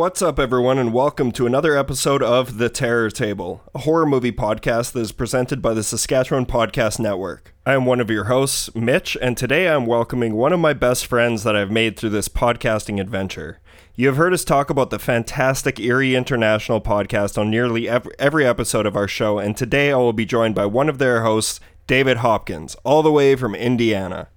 What's up, everyone, and welcome to another episode of The Terror Table, a horror movie podcast that is presented by the Saskatchewan Podcast Network. I am one of your hosts, Mitch, and today I'm welcoming one of my best friends that I've made through this podcasting adventure. You have heard us talk about the fantastic Eerie International podcast on nearly every episode of our show, and today I will be joined by one of their hosts, David Hopkins, all the way from Indiana.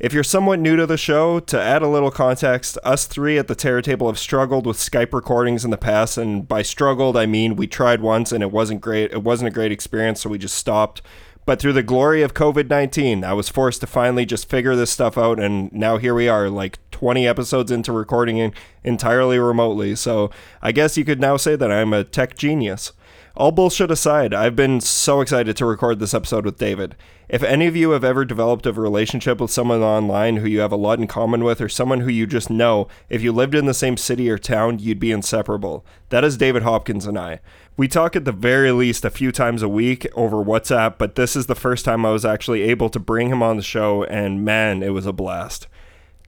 If you're somewhat new to the show, to add a little context, us three at the Terror Table have struggled with Skype recordings in the past, and by struggled, I mean we tried once and it wasn't great. It wasn't a great experience, so we just stopped. But through the glory of COVID 19, I was forced to finally just figure this stuff out, and now here we are, like 20 episodes into recording entirely remotely. So I guess you could now say that I'm a tech genius. All bullshit aside, I've been so excited to record this episode with David. If any of you have ever developed a relationship with someone online who you have a lot in common with, or someone who you just know, if you lived in the same city or town, you'd be inseparable. That is David Hopkins and I. We talk at the very least a few times a week over WhatsApp, but this is the first time I was actually able to bring him on the show, and man, it was a blast.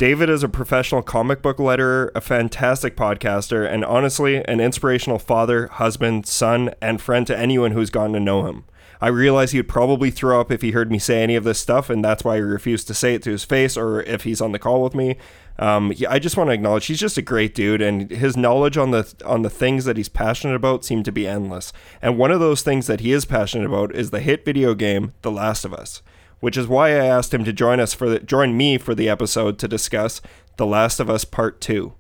David is a professional comic book letterer, a fantastic podcaster, and honestly, an inspirational father, husband, son, and friend to anyone who's gotten to know him. I realize he would probably throw up if he heard me say any of this stuff, and that's why he refused to say it to his face or if he's on the call with me. Um, he, I just want to acknowledge he's just a great dude, and his knowledge on the on the things that he's passionate about seem to be endless. And one of those things that he is passionate about is the hit video game The Last of Us which is why I asked him to join us for the, join me for the episode to discuss The Last of Us Part 2.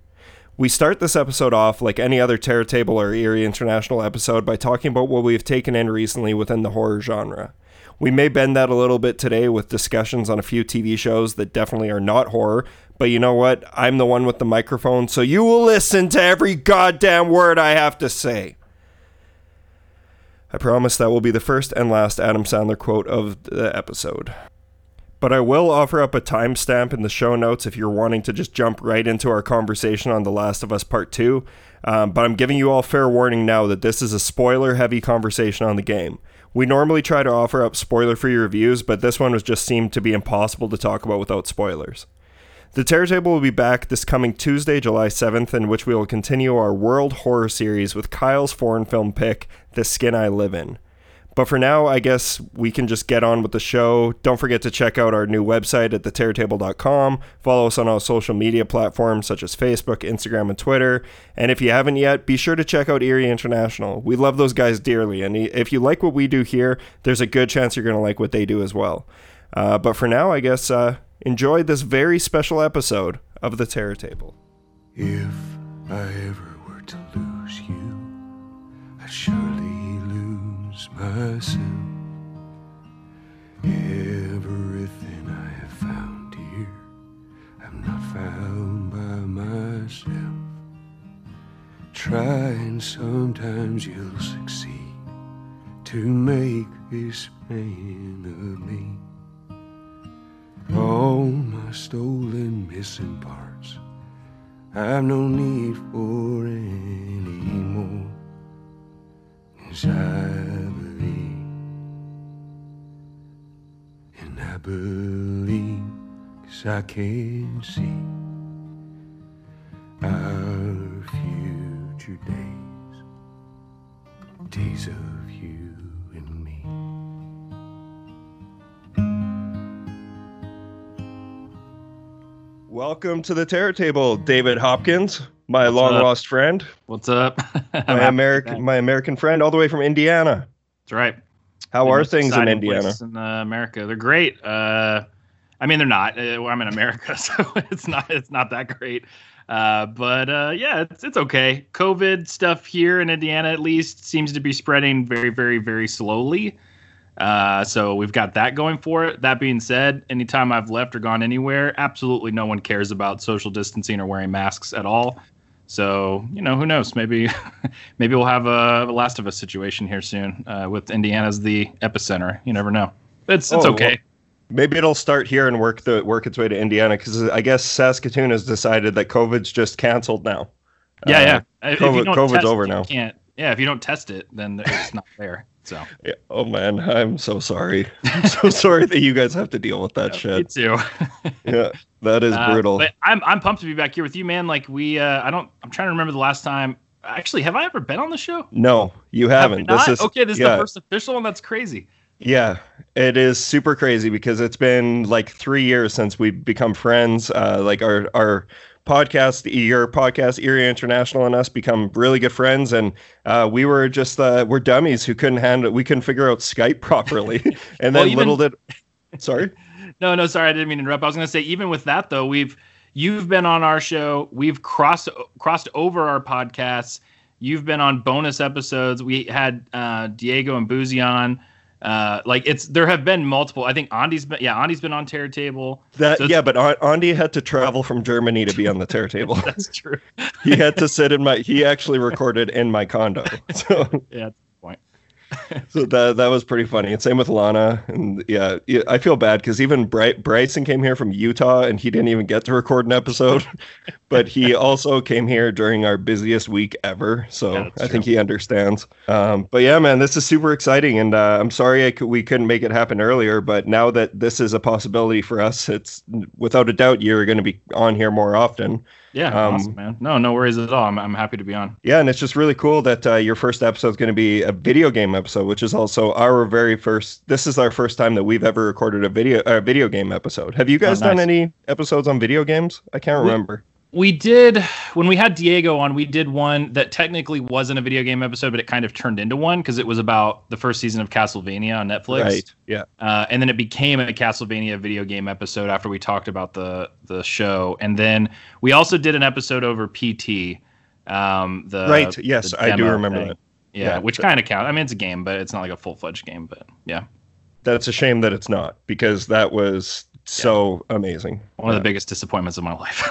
We start this episode off like any other Terror Table or Eerie International episode by talking about what we've taken in recently within the horror genre. We may bend that a little bit today with discussions on a few TV shows that definitely are not horror, but you know what? I'm the one with the microphone, so you will listen to every goddamn word I have to say. I promise that will be the first and last Adam Sandler quote of the episode. But I will offer up a timestamp in the show notes if you're wanting to just jump right into our conversation on The Last of Us Part 2. Um, but I'm giving you all fair warning now that this is a spoiler heavy conversation on the game. We normally try to offer up spoiler free reviews, but this one was just seemed to be impossible to talk about without spoilers. The Terror Table will be back this coming Tuesday, July 7th, in which we will continue our World Horror series with Kyle's foreign film pick, The Skin I Live In. But for now, I guess we can just get on with the show. Don't forget to check out our new website at theterrortable.com. Follow us on all social media platforms such as Facebook, Instagram, and Twitter. And if you haven't yet, be sure to check out Eerie International. We love those guys dearly. And if you like what we do here, there's a good chance you're going to like what they do as well. Uh, but for now, I guess uh, enjoy this very special episode of The Terror Table. If I ever were to lose you, surely lose myself. Everything I have found here, I'm not found by myself. Try and sometimes you'll succeed to make this man of me. All my stolen missing parts I've no need for any more Cause I believe And I believe Cause I can see Our future days Days of you and me. Welcome to the Terror Table, David Hopkins, my long lost friend. What's up? my American, my American friend, all the way from Indiana. That's right. How are things in Indiana? In uh, America, they're great. Uh, I mean, they're not. Uh, I'm in America, so it's not. It's not that great. Uh, but uh, yeah, it's it's okay. COVID stuff here in Indiana, at least, seems to be spreading very, very, very slowly. Uh, so we've got that going for it. That being said, anytime I've left or gone anywhere, absolutely no one cares about social distancing or wearing masks at all. So you know, who knows? Maybe, maybe we'll have a, a Last of Us situation here soon uh, with Indiana as the epicenter. You never know. It's it's oh, okay. Well, maybe it'll start here and work the work its way to Indiana because I guess Saskatoon has decided that COVID's just canceled now. Yeah, uh, yeah. COVID, COVID's over now. Can't. Yeah, if you don't test it, then it's not there. So. Yeah. Oh man, I'm so sorry. I'm so sorry that you guys have to deal with that yeah, shit. Me too. yeah. That is Uh, brutal. but I'm I'm pumped to be back here with you, man. Like we, uh, I don't. I'm trying to remember the last time. Actually, have I ever been on the show? no, you Have we haven't. This is okay. This is the first official one. That's crazy. Yeah, it is super crazy because it's been like three years since we've become friends. Uh, like our our podcast, your podcast, Eerie International, and us become really good friends, and uh, we were just uh, we're dummies who couldn't handle. We couldn't figure out Skype properly, and then Well, even- little did. Sorry. No, no, sorry, I didn't mean to interrupt. I was going to say, even with that though, we've you've been on our show. We've crossed crossed over our podcasts. You've been on bonus episodes. We had uh, Diego and Boozy on. Uh, like it's there have been multiple. I think Andy's been yeah Andy's been on Terror Table. That So yeah, but An- Andy had to travel from Germany to be on the Terror Table. That's true. he had to sit in my. He actually recorded in my condo. So Yeah, that's the point. So that that was pretty funny. And same with Lana. And yeah, yeah I feel bad because even Bry- Bryson came here from Utah and he didn't even get to record an episode. but he also came here during our busiest week ever. So Yeah, I think he understands. Um, but yeah, man, this is super exciting. And uh, I'm sorry I we couldn't make it happen earlier. But now that this is a possibility for us, it's without a doubt you're going to be on here more often. Yeah, Um, awesome, man. No, no worries at all. I'm, I'm happy to be on. Yeah, and it's just really cool that uh, your first episode is going to be a video game episode, which is also our very first. This is our first time that we've ever recorded a video a video game episode. Have you guys Oh, done any episodes on video games? I can't remember. We did when we had Diego on. We did one that technically wasn't a video game episode, but it kind of turned into one because it was about the first season of Castlevania on Netflix. Right. Yeah. Uh, and then it became a Castlevania video game episode after we talked about the the show. And then we also did an episode over PT. Um, the right. Yes, the I do remember thing. that. Yeah, Yeah. which kind of count. I mean, it's a game, but it's not like a full fledged game. But yeah, That's a shame that it's not because that was so amazing. one of the biggest disappointments of my life,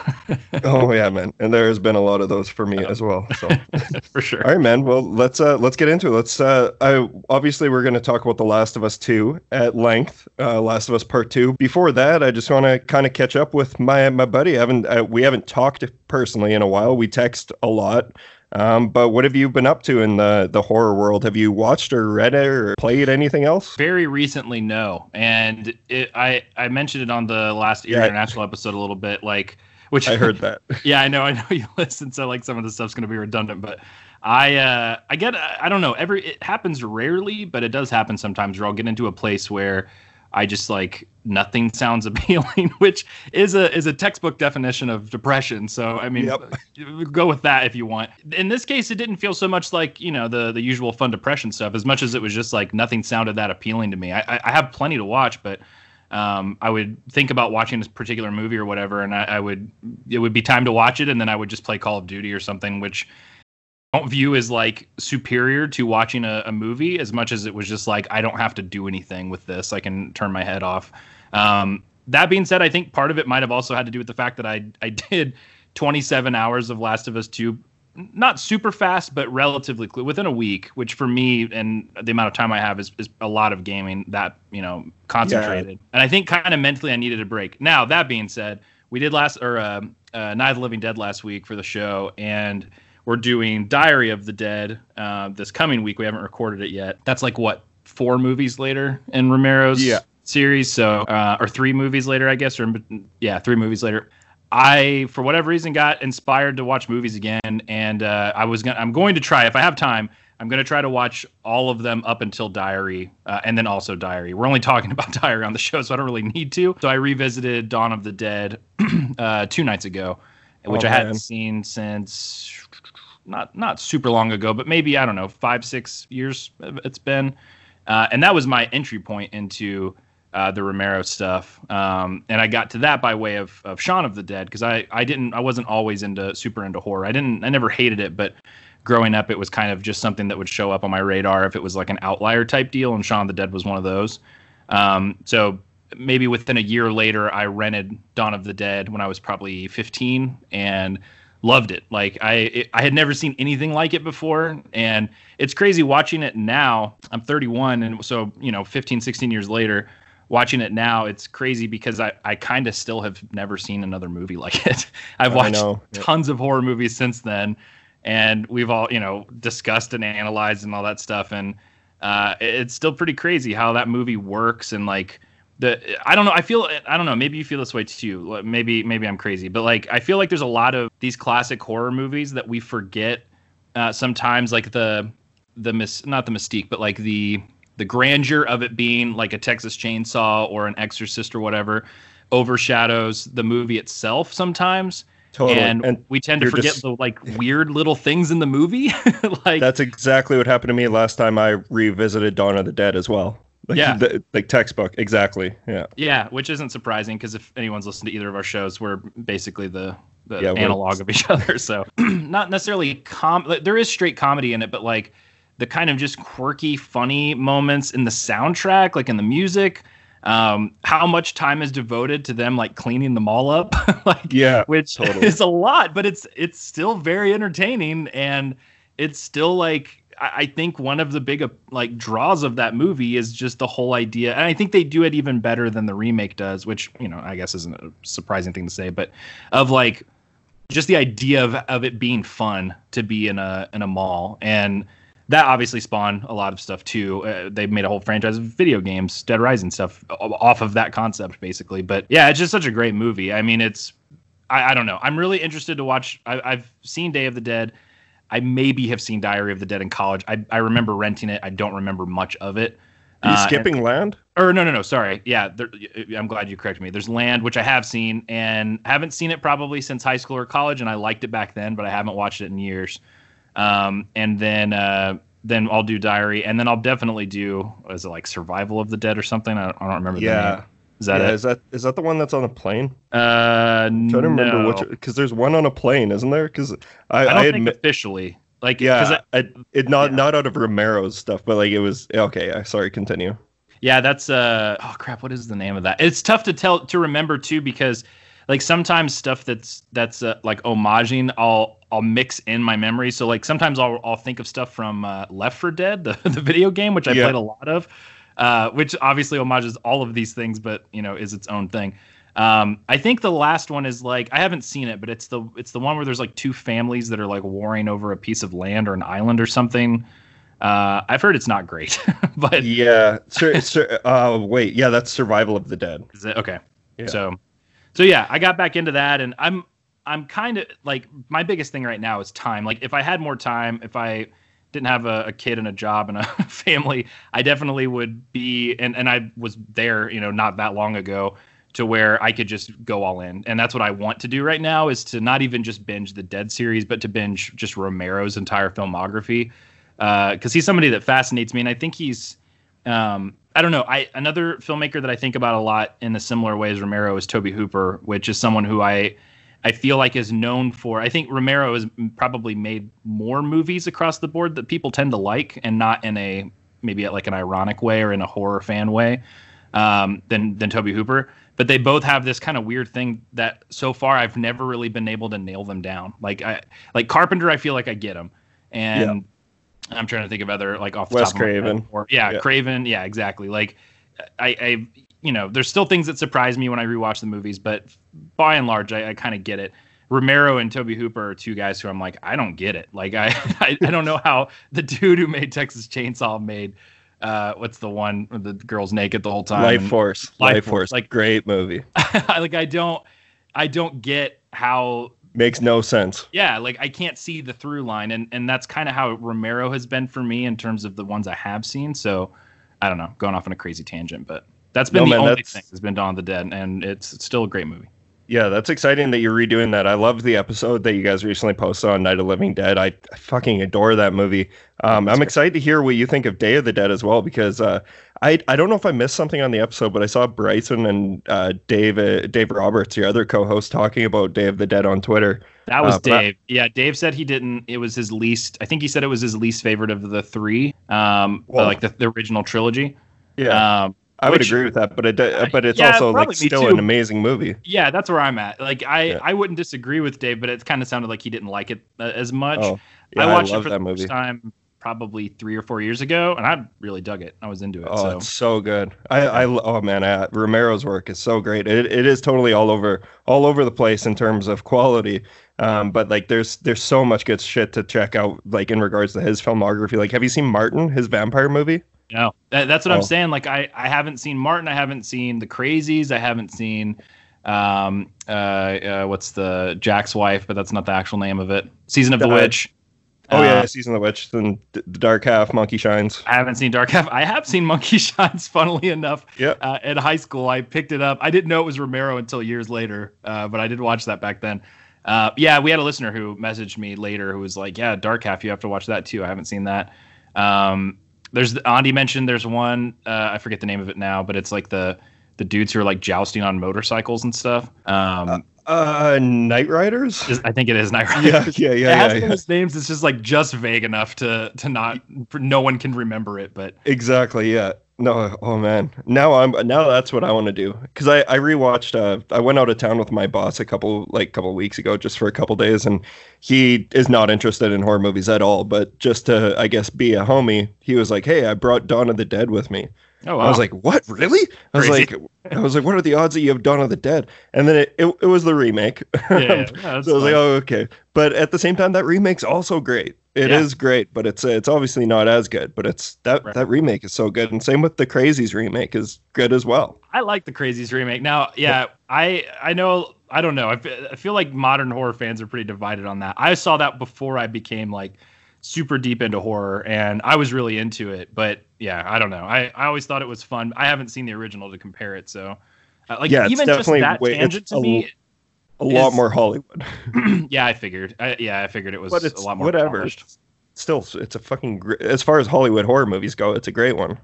oh yeah, man. And there has been a lot of those for me as well. So for sure. All right, man. Well, let's uh let's get into it. Let's uh I obviously we're going to talk about The Last of Us 2 at length. Uh Last of Us Part 2. Before that, I just want to kind of catch up with my my buddy. I haven't uh, we haven't talked personally in a while. We text a lot. Um but what have you been up to in the the horror world? Have you watched or read it or played anything else? Very recently, no, and it, I I mentioned it on the last Yeah. international episode a little bit, like which I heard that. yeah, I know, I know you listen, so like some of the stuff's gonna be redundant, but I uh I get I don't know every it happens rarely, but it does happen sometimes where I'll get into a place where I just like nothing sounds appealing, which is a is a textbook definition of depression. So I mean, Yep. go with that if you want. In this case, it didn't feel so much like you know the the usual fun depression stuff as much as it was just like nothing sounded that appealing to me. I I, have plenty to watch, but um, I would think about watching this particular movie or whatever, and I, I would it would be time to watch it, and then I would just play Call of Duty or something, which don't view as like superior to watching a, a movie as much as it was just like I don't have to do anything with this. I can turn my head off. Um, that being said, I think part of it might have also had to do with the fact that I I did 27 hours of Last of Us 2 not super fast, but relatively cl- within a week, which for me and the amount of time I have is, is a lot of gaming that, you know, concentrated. And I think kind of mentally I needed a break. Now, that being said, we did last, or uh, uh, Night of the Living Dead last week for the show, and we're doing Diary of the Dead uh, this coming week. We haven't recorded it yet. That's like what, four movies later in Romero's Yeah. series? So, uh, or three movies later, I guess, or yeah, three movies later. I, for whatever reason, got inspired to watch movies again, and uh, I was gonna, I'm going to try if I have time. I'm going to try to watch all of them up until Diary, uh, and then also Diary. We're only talking about Diary on the show, so I don't really need to. So I revisited Dawn of the Dead uh, two nights ago, which Oh, I hadn't seen since not not super long ago, but maybe I don't know five six years it's been, uh, and that was my entry point into uh, the Romero stuff. Um, and I got to that by way of, of Shaun of the Dead because I, I didn't I wasn't always into super into horror. I didn't I never hated it, but growing up it was kind of just something that would show up on my radar if it was like an outlier type deal. And Shaun of the Dead was one of those. Um, so maybe within a year later, I rented Dawn of the Dead when I was probably 15 and loved it. Like I it, I had never seen anything like it before and it's crazy watching it now. I'm 31 and so, you know, 15 16 years later watching it now it's crazy because I I kind of still have never seen another movie like it. I've watched. Tons of horror movies since then and we've all, you know, discussed and analyzed and all that stuff and uh, it's still pretty crazy how that movie works and like the I don't know. I feel I don't know. Maybe you feel this way too. Maybe maybe I'm crazy, but like I feel like there's a lot of these classic horror movies that we forget uh, sometimes, like the the mis not the mystique, but like the the grandeur of it being like a Texas Chainsaw or an Exorcist or whatever overshadows the movie itself sometimes. Totally. And, And we tend to forget just- the like weird little things in the movie. like That's exactly what happened to me last time I revisited Dawn of the Dead as well. Like, Yeah. the, like textbook, exactly. Yeah. Yeah, which isn't surprising because if anyone's listened to either of our shows, we're basically the the Yeah, analog of each other. So not necessarily com. Like, there is straight comedy in it, but like the kind of just quirky, funny moments in the soundtrack, like in the music. Um, how much time is devoted to them like cleaning the mall up, like Yeah. which totally. is a lot, but it's it's still very entertaining and it's still like I think one of the big uh, like draws of that movie is just the whole idea, and I think they do it even better than the remake does, which you know I guess isn't a surprising thing to say, but of like just the idea of, of it being fun to be in a in a mall and that obviously spawned a lot of stuff too. Uh, they made a whole franchise of video games, Dead Rising stuff off of that concept basically. But yeah, it's just such a great movie. I mean, it's I, I don't know. I'm really interested to watch. I, I've seen Day of the Dead. I maybe have seen Diary of the Dead in college. I, I remember renting it. I don't remember much of it. Are you Uh, skipping land? or no, no, no. Sorry. Yeah, there, I'm glad you corrected me. There's Land, which I have seen, and haven't seen it probably since high school or college, and I liked it back then, but I haven't watched it in years. Um, and then uh, then I'll do Diary, and then I'll definitely do is it like Survival of the Dead or something? I don't, I don't remember. The Yeah. Is that yeah, it? is that is that the one that's on a plane? Uh, I'm trying to remember no. which because there's one on a plane, isn't there? Because I, I don't I think admit, officially. like yeah, I- I, it not yeah. not out of Romero's stuff, but like it was okay. I sorry, continue. Yeah, that's uh oh crap, what is the name of that? It's tough to tell to remember too because like sometimes stuff that's that's uh, like homaging I'll I'll mix in my memory. So like sometimes I'll I'll think of stuff from uh, Left 4 Dead, the the video game which I Yeah. played a lot of. Uh, which obviously homages all of these things, but you know is its own thing. Um, I think the last one is like I haven't seen it, but it's the it's the one where there's like two families that are like warring over a piece of land or an island or something. Uh, I've heard it's not great, but Yeah, sur, sur, uh, wait, yeah, that's Survival of the Dead. Is it okay? Yeah. So, so yeah, I got back into that, and I'm I'm kind of like my biggest thing right now is time. Like, if I had more time, if I didn't have a, a kid and a job and a family, I definitely would be. And and I was there, you know, not that long ago, to where I could just go all in, and that's what I want to do right now is to not even just binge the Dead series, but to binge just Romero's entire filmography, because he's somebody that fascinates me, and I think he's um, I don't know. I another filmmaker that I think about a lot in a similar way as Romero is Tobe Hooper, which is someone who I I feel like is known for. I think Romero has probably made more movies across the board that people tend to like, and not in a maybe like an ironic way or in a horror fan way um, than than Tobe Hooper. But they both have this kind of weird thing that so far I've never really been able to nail them down. Like I like Carpenter, I feel like I get him, and I'm trying to think of other like off the Wes top of my head. Craven. Or, yeah, Yeah. Craven. Yeah, exactly. Like I, I, you know, there's still things that surprise me when I rewatch the movies, but by and large, I, I kind of get it. Romero and Tobe Hooper are two guys who I'm like, I don't get it. Like I, I, I don't know how the dude who made Texas Chainsaw made, uh, what's the one where the girl's naked the whole time? Life Force, Life Life, Force, Force, like- great movie. like I don't, I don't get how Makes no sense. yeah like i can't see the through line and and that's kind of how romero has been for me in terms of the ones i have seen so i don't know going off on a crazy tangent but that's been No, the man, only that's- thing has been dawn of the dead and it's, it's still a great movie Yeah, that's exciting that you're redoing that. I love the episode that you guys recently posted on Night of Living Dead. I, I fucking adore that movie. Um, I'm excited to hear what you think of Day of the Dead as well because uh, I I don't know if I missed something on the episode, but I saw Bryson and uh, Dave uh, Dave Roberts, your other co-host, talking about Day of the Dead on Twitter. that was Uh, but I- dave yeah dave said he didn't it was his least i think he said it was his least favorite of the three um Well- like the, the original trilogy Yeah, um I would which- agree with that, but it but it's yeah, also like still an amazing movie. yeah that's where i'm at like i Yeah. i wouldn't disagree with dave but it kind of sounded like he didn't like it uh, as much Oh, yeah, I I, watched love it for the movie. first time probably three or four years ago, and I really dug it. I was into it. Oh, so it's so good. I, I oh man, I, Romero's work is so great. It, it is totally all over all over the place in terms of quality. Um, but like there's there's so much good shit to check out like in regards to his filmography. Like have you seen Martin, his vampire movie? No, that, that's what Oh. I'm saying. Like I, I haven't seen Martin. I haven't seen the Crazies. I haven't seen, um, uh, uh, what's the Jack's wife, but that's not the actual name of it. Season of the Uh, Witch. Oh Uh, yeah, season of the witch, then the dark half, monkey shines. I haven't seen Dark Half. I have seen Monkey Shines. Funnily enough, Yeah. uh, in high school, I picked it up. I didn't know it was Romero until years later, uh, but I did watch that back then. Uh, yeah, we had a listener who messaged me later who was like, "Yeah, Dark Half, you have to watch that too." I haven't seen that. Um, there's Andy mentioned there's one. Uh, I forget the name of it now, but it's like the the dudes who are like jousting on motorcycles and stuff. Um, Uh, Knightriders. just- I think it is Night yeah, Riders. yeah, it yeah, has yeah, one yeah. those names. It's just like just vague enough to to not no one can remember it, but. Exactly. Yeah. No. Oh man. Now I'm. Now that's what I want to do. Because I I rewatched. Uh, I went out of town with my boss a couple like couple weeks ago, just for a couple days, and he is not interested in horror movies at all. But just to I guess be a homie, he was like, "Hey, I brought Dawn of the Dead with me." Oh, I was like, "What? Really?" I was Crazy. like, "I was like, what are the odds that you have Dawn of the Dead?" And then it it, it was the remake. yeah, yeah, so I was like, "Oh, okay." But at the same time, that remake's also great. It is Yeah. great, but it's uh, it's obviously not as good. But it's that Right. that remake is so good, and same with the Crazies remake is good as well. I like the Crazies remake. Now, yeah, I I know I don't know. I feel like modern horror fans are pretty divided on that. I saw that before I became like super deep into horror, and I was really into it. But yeah, I don't know. I I always thought it was fun. I haven't seen the original to compare it, so uh, like Yeah, it's even just that way- it's tangent to a me. A lot Is- more Hollywood, yeah, I figured. I, yeah, I figured it was but it's a lot more whatever. polished. Still, it's a fucking gr- as far as Hollywood horror movies go, it's a great one.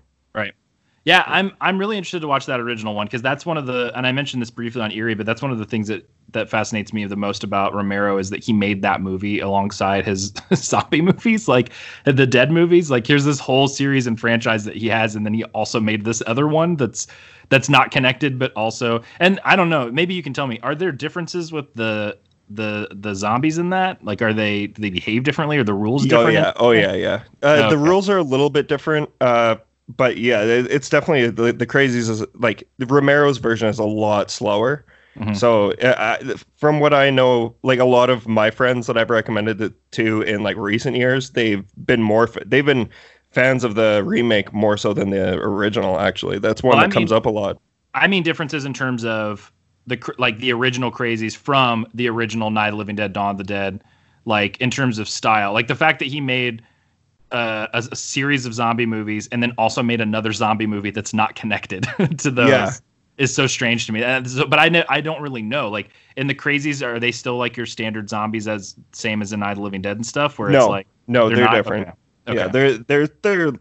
Yeah, I'm I'm really interested to watch that original one because that's one of the and I mentioned this briefly on Eerie, but that's one of the things that that fascinates me the most about Romero is that he made that movie alongside his zombie movies, like the Dead movies. Like here's this whole series and franchise that he has, and then he also made this other one that's that's not connected, but also and I don't know, maybe you can tell me, are there differences with the the the zombies in that? Like are they do they behave differently or the rules Oh different? yeah, oh yeah, yeah. Uh, The Okay. rules are a little bit different, uh, but yeah, it, it's definitely the the crazies is like the Romero's version is a lot slower. Mhm. So uh, I, from what I know, like a lot of my friends that I've recommended it to in like recent years, they've been more they've been fans of the remake more so than the original. Actually, that's one Well, that I comes mean- up a lot. I mean differences in terms of the like the original crazies from the original Night of the Living Dead, Dawn of the Dead, like in terms of style, like the fact that he made uh, a, a series of zombie movies and then also made another zombie movie that's not connected to those Yeah. is so strange to me. Uh, so- but I know I don't really know. Like in the crazies, are they still like your standard zombies as same as in Night of the Living Dead and stuff? Where No, it's like no, they're, not? different. Okay. Yeah, they're they're they're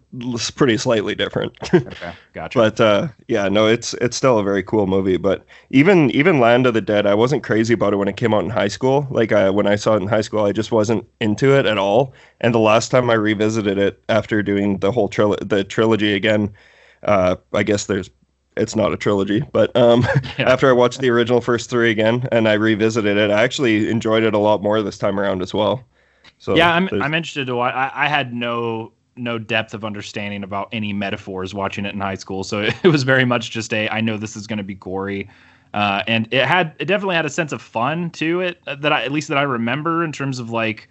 pretty slightly different. okay, gotcha. but uh yeah no it's it's still a very cool movie but even even land of the dead i wasn't crazy about it when it came out in high school like I, when i saw it in high school i just wasn't into it at all and the last time i revisited it after doing the whole tril- the trilogy again uh i guess there's it's not a trilogy but um Yeah. after i watched the original first three again and i revisited it i actually enjoyed it a lot more this time around as well so yeah, I'm I'm interested to watch. I, I had no no depth of understanding about any metaphors watching it in high school, so it was very much just a I know this is going to be gory, uh, and it had it definitely had a sense of fun to it uh, that I at least that I remember in terms of like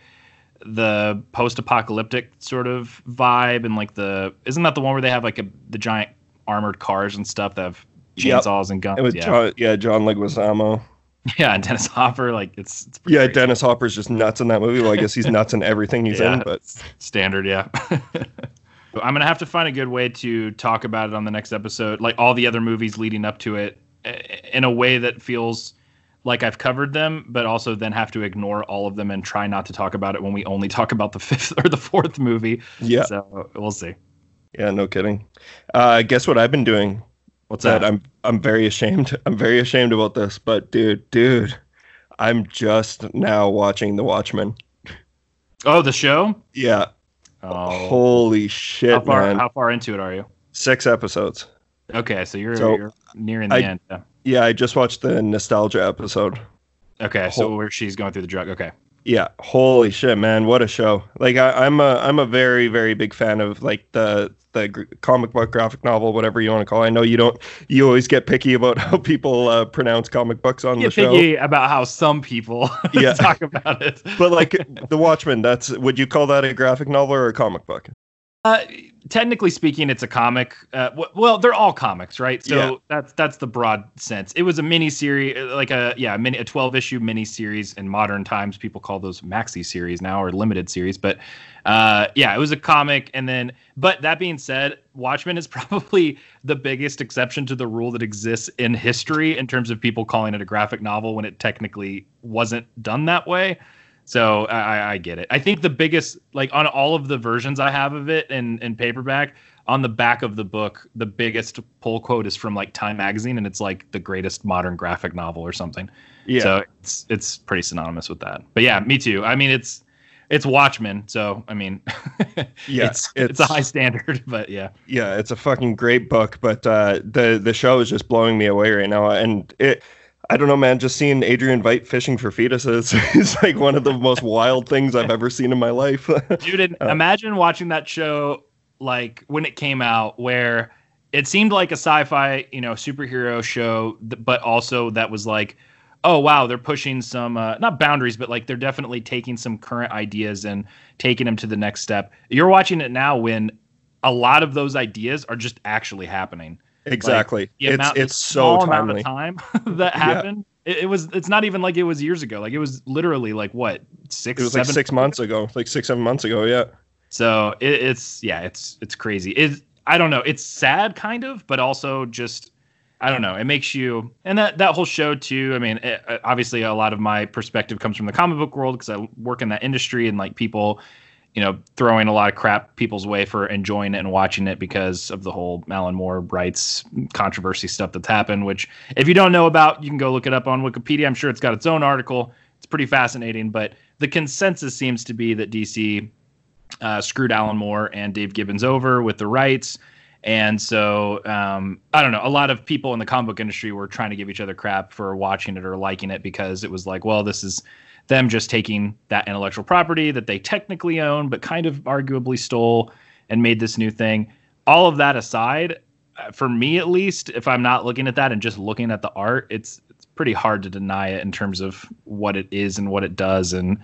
the post-apocalyptic sort of vibe and like the isn't that the one where they have like a the giant armored cars and stuff that have Yep. chainsaws and guns it was yeah John, yeah john leguizamo yeah and Dennis Hopper like it's, it's pretty Yeah, crazy. Dennis Hopper's just nuts in that movie. Well, I guess he's nuts in everything he's in, but standard yeah i'm gonna have to find a good way to talk about it on the next episode like all the other movies leading up to it in a way that feels like i've covered them but also then have to ignore all of them and try not to talk about it when we only talk about the fifth or the fourth movie yeah, so we'll see yeah, no kidding. Uh, guess what I've been doing? What's That that I'm I'm very ashamed. I'm very ashamed about this, but dude, dude, I'm just now watching The Watchmen. oh the show Yeah, oh holy shit, how far man! how far into it are you Six episodes. okay so you're, So, you're nearing the I- end yeah. Yeah, I just watched the nostalgia episode. okay so where she's going through the drug okay Yeah, holy shit, man! What a show! Like I, I'm a I'm a very very big fan of like the the gr- comic book graphic novel, whatever you want to call. it. I know you don't you always get picky about how people uh, pronounce comic books on get the show, picky about how some people Yeah. talk about it but like the Watchmen, that's would you call that a graphic novel or a comic book? Uh, technically speaking, it's a comic. Uh, w- well, they're all comics, right? So Yeah. that's that's the broad sense. It was a mini series, like a yeah, a mini a twelve issue mini series. In modern times, people call those maxi series now or limited series. But uh, yeah, it was a comic, and then. But that being said, Watchmen is probably the biggest exception to the rule that exists in history in terms of people calling it a graphic novel when it technically wasn't done that way. So I, I get it. I think the biggest, like on all of the versions I have of it in, in paperback, on the back of the book, the biggest pull quote is from like Time Magazine, and it's like the greatest modern graphic novel or something. Yeah. So it's it's pretty synonymous with that. But yeah, me too. I mean, it's it's Watchmen, so I mean, Yeah, it's, it's a high standard. But yeah, yeah, it's a fucking great book, but uh, the the show is just blowing me away right now, and it. I don't know, man. Just seeing Adrian Veidt fishing for fetuses is like one of the most wild things I've ever seen in my life. dude Uh, imagine watching that show like when it came out where it seemed like a sci-fi you know superhero show but also that was like oh wow they're pushing some uh, not boundaries but like they're definitely taking some current ideas and taking them to the next step you're watching it now when a lot of those ideas are just actually happening exactly. the it's amount- it's so amount timely. of time that happened it, it was it's not even like it was years ago like it was literally like what six It was like seven six months ago, like six seven months ago. Yeah. so it, it's yeah, it's it's crazy. It I don't know. It's sad kind of, but also just I don't know. It makes you and that that whole show too. I mean, it, obviously a lot of my perspective comes from the comic book world because I work in that industry and like people, you know, throwing a lot of crap people's way for enjoying it and watching it because of the whole Alan Moore rights controversy stuff that's happened. Which if you don't know about, you can go look it up on Wikipedia. I'm sure it's got its own article. It's pretty fascinating, but the consensus seems to be that DC uh, screwed Alan Moore and Dave Gibbons over with the rights. And so um, I don't know. A lot of people in the comic book industry were trying to give each other crap for watching it or liking it because it was like, well, this is them just taking that intellectual property that they technically own, but kind of arguably stole and made this new thing. All of that aside, uh, for me at least, if I'm not looking at that and just looking at the art, it's it's pretty hard to deny it in terms of what it is and what it does. And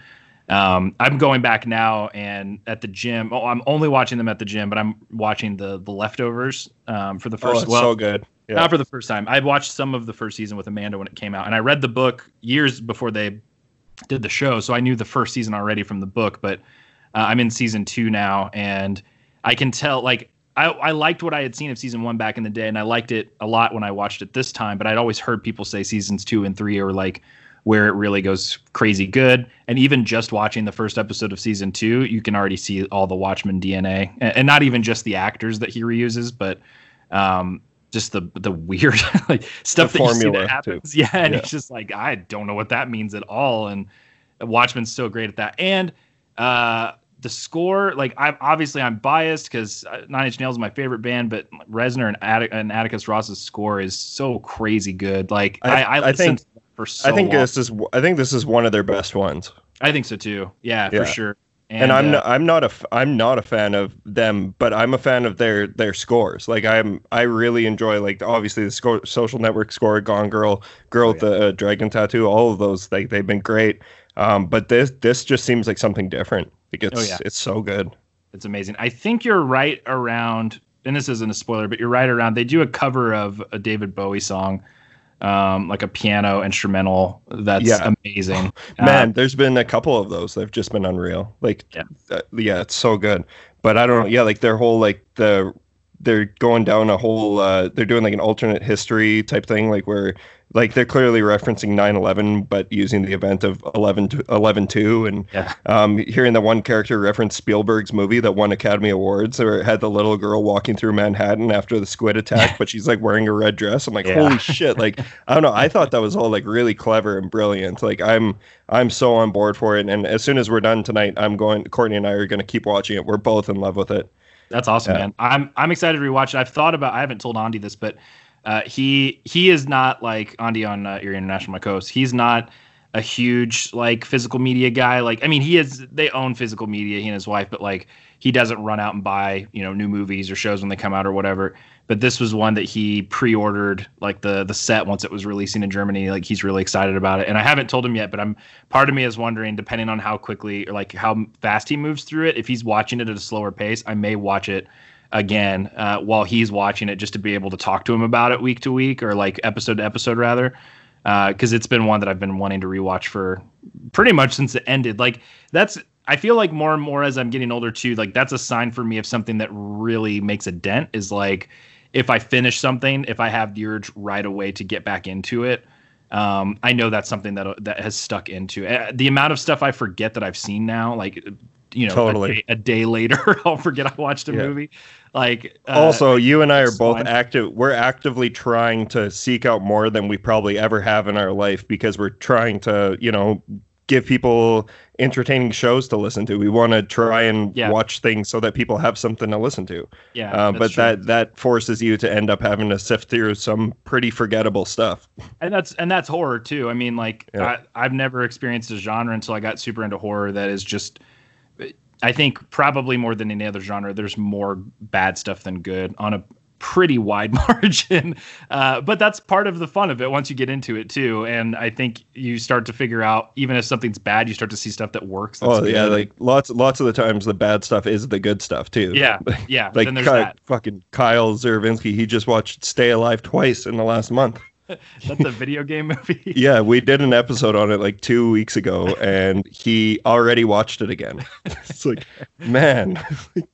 um, I'm going back now and at the gym. Oh, I'm only watching them at the gym, but I'm watching the the leftovers um, for the Oh, first. it's well, so good. Yeah. not for the first time. I watched some of the first season with Amanda when it came out, and I read the book years before they did the show, so I knew the first season already from the book. But uh, I'm in season two now, and I can tell like I, I liked what I had seen of season one back in the day, and I liked it a lot when I watched it this time. But I'd always heard people say seasons two and three are like where it really goes crazy good. And even just watching the first episode of season two, you can already see all the Watchmen DNA, and, and not even just the actors that he reuses, but um, just the the weird like stuff The that you see that happens. Yeah, and Yeah. it's just like I don't know what that means at all. And Watchmen's so great at that. And uh, the score, like I obviously I'm biased because Nine Inch Nails is my favorite band, but Reznor and, Attic- and Atticus Ross's score is so crazy good. Like I- I, I, I listened think- for so I think long. this is I think this is one of their best ones. I think so too. Yeah, Yeah. for sure. And, I'm uh, not, I'm not a f- I'm not a fan of them, but I'm a fan of their their scores. Like I'm I really enjoy like obviously the score, Social Network score, Gone Girl, Girl Oh, with the uh, Dragon Tattoo, all of those like they've been great. Um, but this this just seems like something different. Like it's Oh, yeah. it's so good. It's amazing. I think you're right around, and this isn't a spoiler, but you're right around. They do a cover of a David Bowie song, um, like a piano instrumental. That's Yeah. amazing. Uh, Man, there's been a couple of those that've just been unreal. Like, Yeah. uh, yeah, it's so good. But I don't know. Yeah, like their whole like the they're going down a whole. uh They're doing like an alternate history type thing, like where like they're clearly referencing 9/11, but using the event of 11 to 11/2, and Yeah. um, hearing the one character reference Spielberg's movie that won Academy Awards, or had the little girl walking through Manhattan after the squid attack, but she's like wearing a red dress. I'm like, Yeah. holy shit! Like, I don't know. I thought that was all like really clever and brilliant. Like, I'm I'm so on board for it. And as soon as we're done tonight, I'm going. Courtney and I are going to keep watching it. We're both in love with it. That's awesome, Yeah. man. I'm I'm excited to rewatch it. I've thought about. I haven't told Andy this, but uh, he he is not like Andy on uh, International, my co-host. He's not a huge like physical media guy. Like I mean, he is. They own physical media, he and his wife, but like he doesn't run out and buy you know new movies or shows when they come out or whatever. But this was one that he pre-ordered like the the set once it was releasing in Germany. Like he's really excited about it, and I haven't told him yet. But I'm part of me is wondering, depending on how quickly or like how fast he moves through it, if he's watching it at a slower pace, I may watch it again uh, while he's watching it, just to be able to talk to him about it week to week or like episode to episode rather. Because uh, it's been one that I've been wanting to rewatch for pretty much since it ended. Like that's I feel like more and more as I'm getting older too, like that's a sign for me of something that really makes a dent is like if I finish something, if I have the urge right away to get back into it, um, I know that's something that that has stuck into uh, the amount of stuff I forget that I've seen now. Like, you know, totally. a, day, a day later, I'll forget I watched a Yeah. movie. Like, uh, also, you and I are both active. We're actively trying to seek out more than we probably ever have in our life because we're trying to, you know, give people entertaining shows to listen to. We want to try and Yeah. watch things so that people have something to listen to. yeah, Um, but true. that that forces you to end up having to sift through some pretty forgettable stuff. and that's and that's horror too. I mean, like Yeah. I, I've never experienced a genre until I got super into horror that is just. I think probably more than any other genre, there's more bad stuff than good on a pretty wide margin. Uh, but that's part of the fun of it once you get into it too. And I think you start to figure out, even if something's bad, you start to see stuff that works. That's oh yeah, good. like lots lots of the times the bad stuff is the good stuff too. yeah, yeah. like then there's Ky- that. fucking Kyle Zervinsky, he just watched Stay Alive twice in the last month. That's a video game movie. Yeah, we did an episode on it like two weeks ago, and he already watched it again. it's like, man,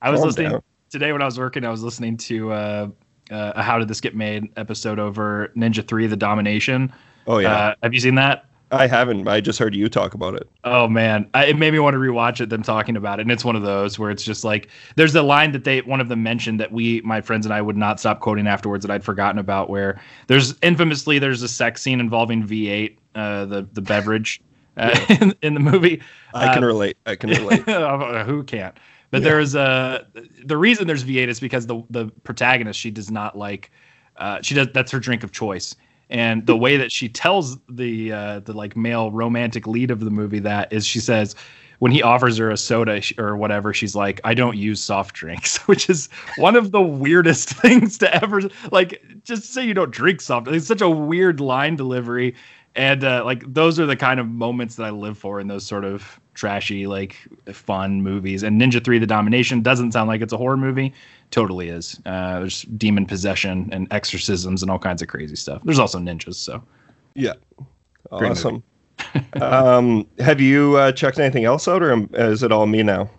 I was listening down. today when I was working. I was listening to uh, uh, a How Did This Get Made episode over Ninja Three: The Domination. Oh yeah, Uh, have you seen that? I haven't. I just heard you talk about it. Oh man, I, it made me want to rewatch it. Them talking about it, and it's one of those where it's just like there's a line that they one of them mentioned that we, my friends and I, would not stop quoting afterwards that I'd forgotten about. Where there's infamously there's a sex scene involving V8, uh, the the beverage, uh, in, in the movie. I can Uh, relate. I can relate. Who can't? But there's a the reason there's V8 is because the the protagonist she does not like uh, she does that's her drink of choice. And the way that she tells the uh, the like male romantic lead of the movie that is she says when he offers her a soda or whatever she's like I don't use soft drinks which is one of the weirdest things to ever like just say you don't drink soft it's such a weird line delivery and uh, like those are the kind of moments that I live for in those sort of trashy like fun movies. And Ninja Three: The Domination doesn't sound like it's a horror movie. Totally is. Uh, there's demon possession and exorcisms and all kinds of crazy stuff. There's also ninjas. So Yeah, Great awesome. um, have you uh, checked anything else out, or is it all me now?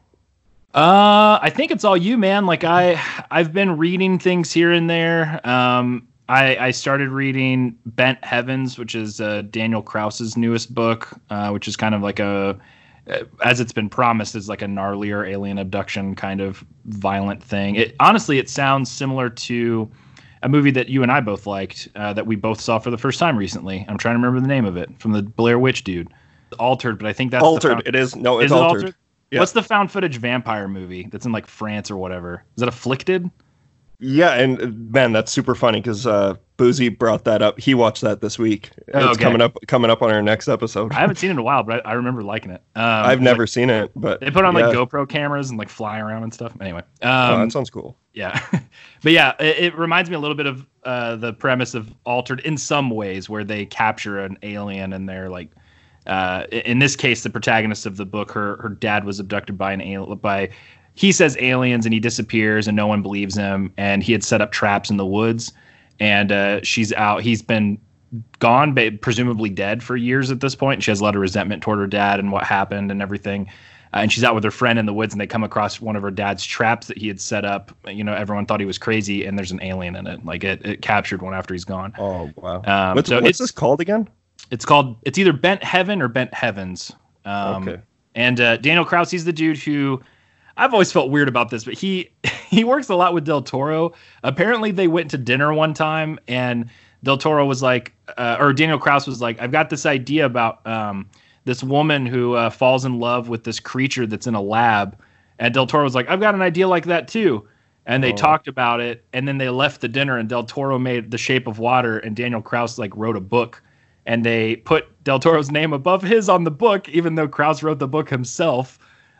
Uh, I think it's all you, man. Like I, I've been reading things here and there. Um, I, I started reading Bent Heavens, which is uh, Daniel Kraus's newest book, uh, which is kind of like a, as it's been promised, is like a gnarlier alien abduction kind of violent thing. It honestly, it sounds similar to a movie that you and I both liked, uh, that we both saw for the first time recently. I'm trying to remember the name of it from the Blair Witch dude. Altered, but I think that's altered. found- It is. No, it's is it altered. altered? Yeah. What's the found footage vampire movie that's in like France or whatever? Is that Afflicted? Yeah, and uh, man, that's super funny because uh, Boozy brought that up. He watched that this week. Oh, it's okay. coming up coming up on our next episode. I haven't seen it in a while, but I, I remember liking it. Um, I've never like- seen it, but they put on yeah. like GoPro cameras and like fly around and stuff. Anyway, Oh, um, that sounds cool. yeah, but yeah, it, it reminds me a little bit of uh, the premise of Altered in some ways, where they capture an alien and they're like, uh, in this case, the protagonist of the book, her her dad was abducted by an alien by. He says aliens and he disappears and no one believes him. And he had set up traps in the woods, and uh, she's out. He's been gone, but presumably dead for years at this point. And she has a lot of resentment toward her dad and what happened and everything. Uh, and she's out with her friend in the woods, and they come across one of her dad's traps that he had set up. You know, everyone thought he was crazy, and there's an alien in it. Like it, it captured one after he's gone. Oh wow. Um, what's so what's it's this called again? it's called it's either Bent Heaven or Bent Heavens. Um, Okay. And uh, Daniel Kraus, he's the dude who I've always felt weird about this, but he he works a lot with Del Toro. Apparently, they went to dinner one time, and Del Toro was like, uh, or Daniel Kraus was like, I've got this idea about um, this woman who uh, falls in love with this creature that's in a lab, and Del Toro was like, I've got an idea like that too. And they Oh. talked about it, and then they left the dinner, and Del Toro made The Shape of Water, and Daniel Kraus like wrote a book and they put Del Toro's name above his on the book, even though Kraus wrote the book himself.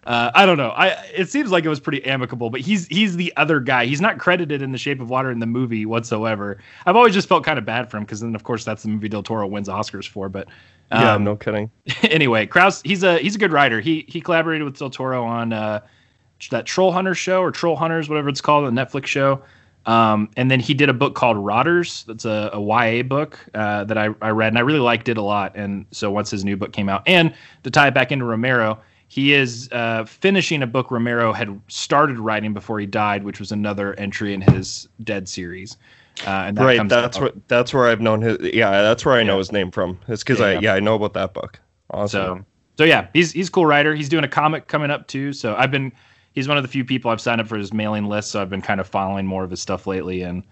Uh, I don't know. I it seems like it was pretty amicable, but he's he's the other guy. He's not credited in The Shape of Water in the movie whatsoever. I've always just felt kind of bad for him because then of course that's the movie Del Toro wins Oscars for. But yeah, um, no kidding. anyway, Kraus he's a he's a good writer. He he collaborated with Del Toro on uh, that Troll Hunter show or Troll Hunters, whatever it's called, the Netflix show. Um, and then he did a book called Rotters. That's a, a YA book uh, that I, I read, and I really liked it a lot. And so once his new book came out, and to tie it back into Romero, he is uh, finishing a book Romero had started writing before he died, which was another entry in his Dead series. Uh, and that right, that's out. what that's where I've known his. Yeah, that's where I know Yeah. his name from. It's because Yeah, I yeah. yeah I know about that book. Awesome. So, so yeah, he's he's a cool writer. He's doing a comic coming up too. So I've been he's one of the few people I've signed up for his mailing list. So I've been kind of following more of his stuff lately. And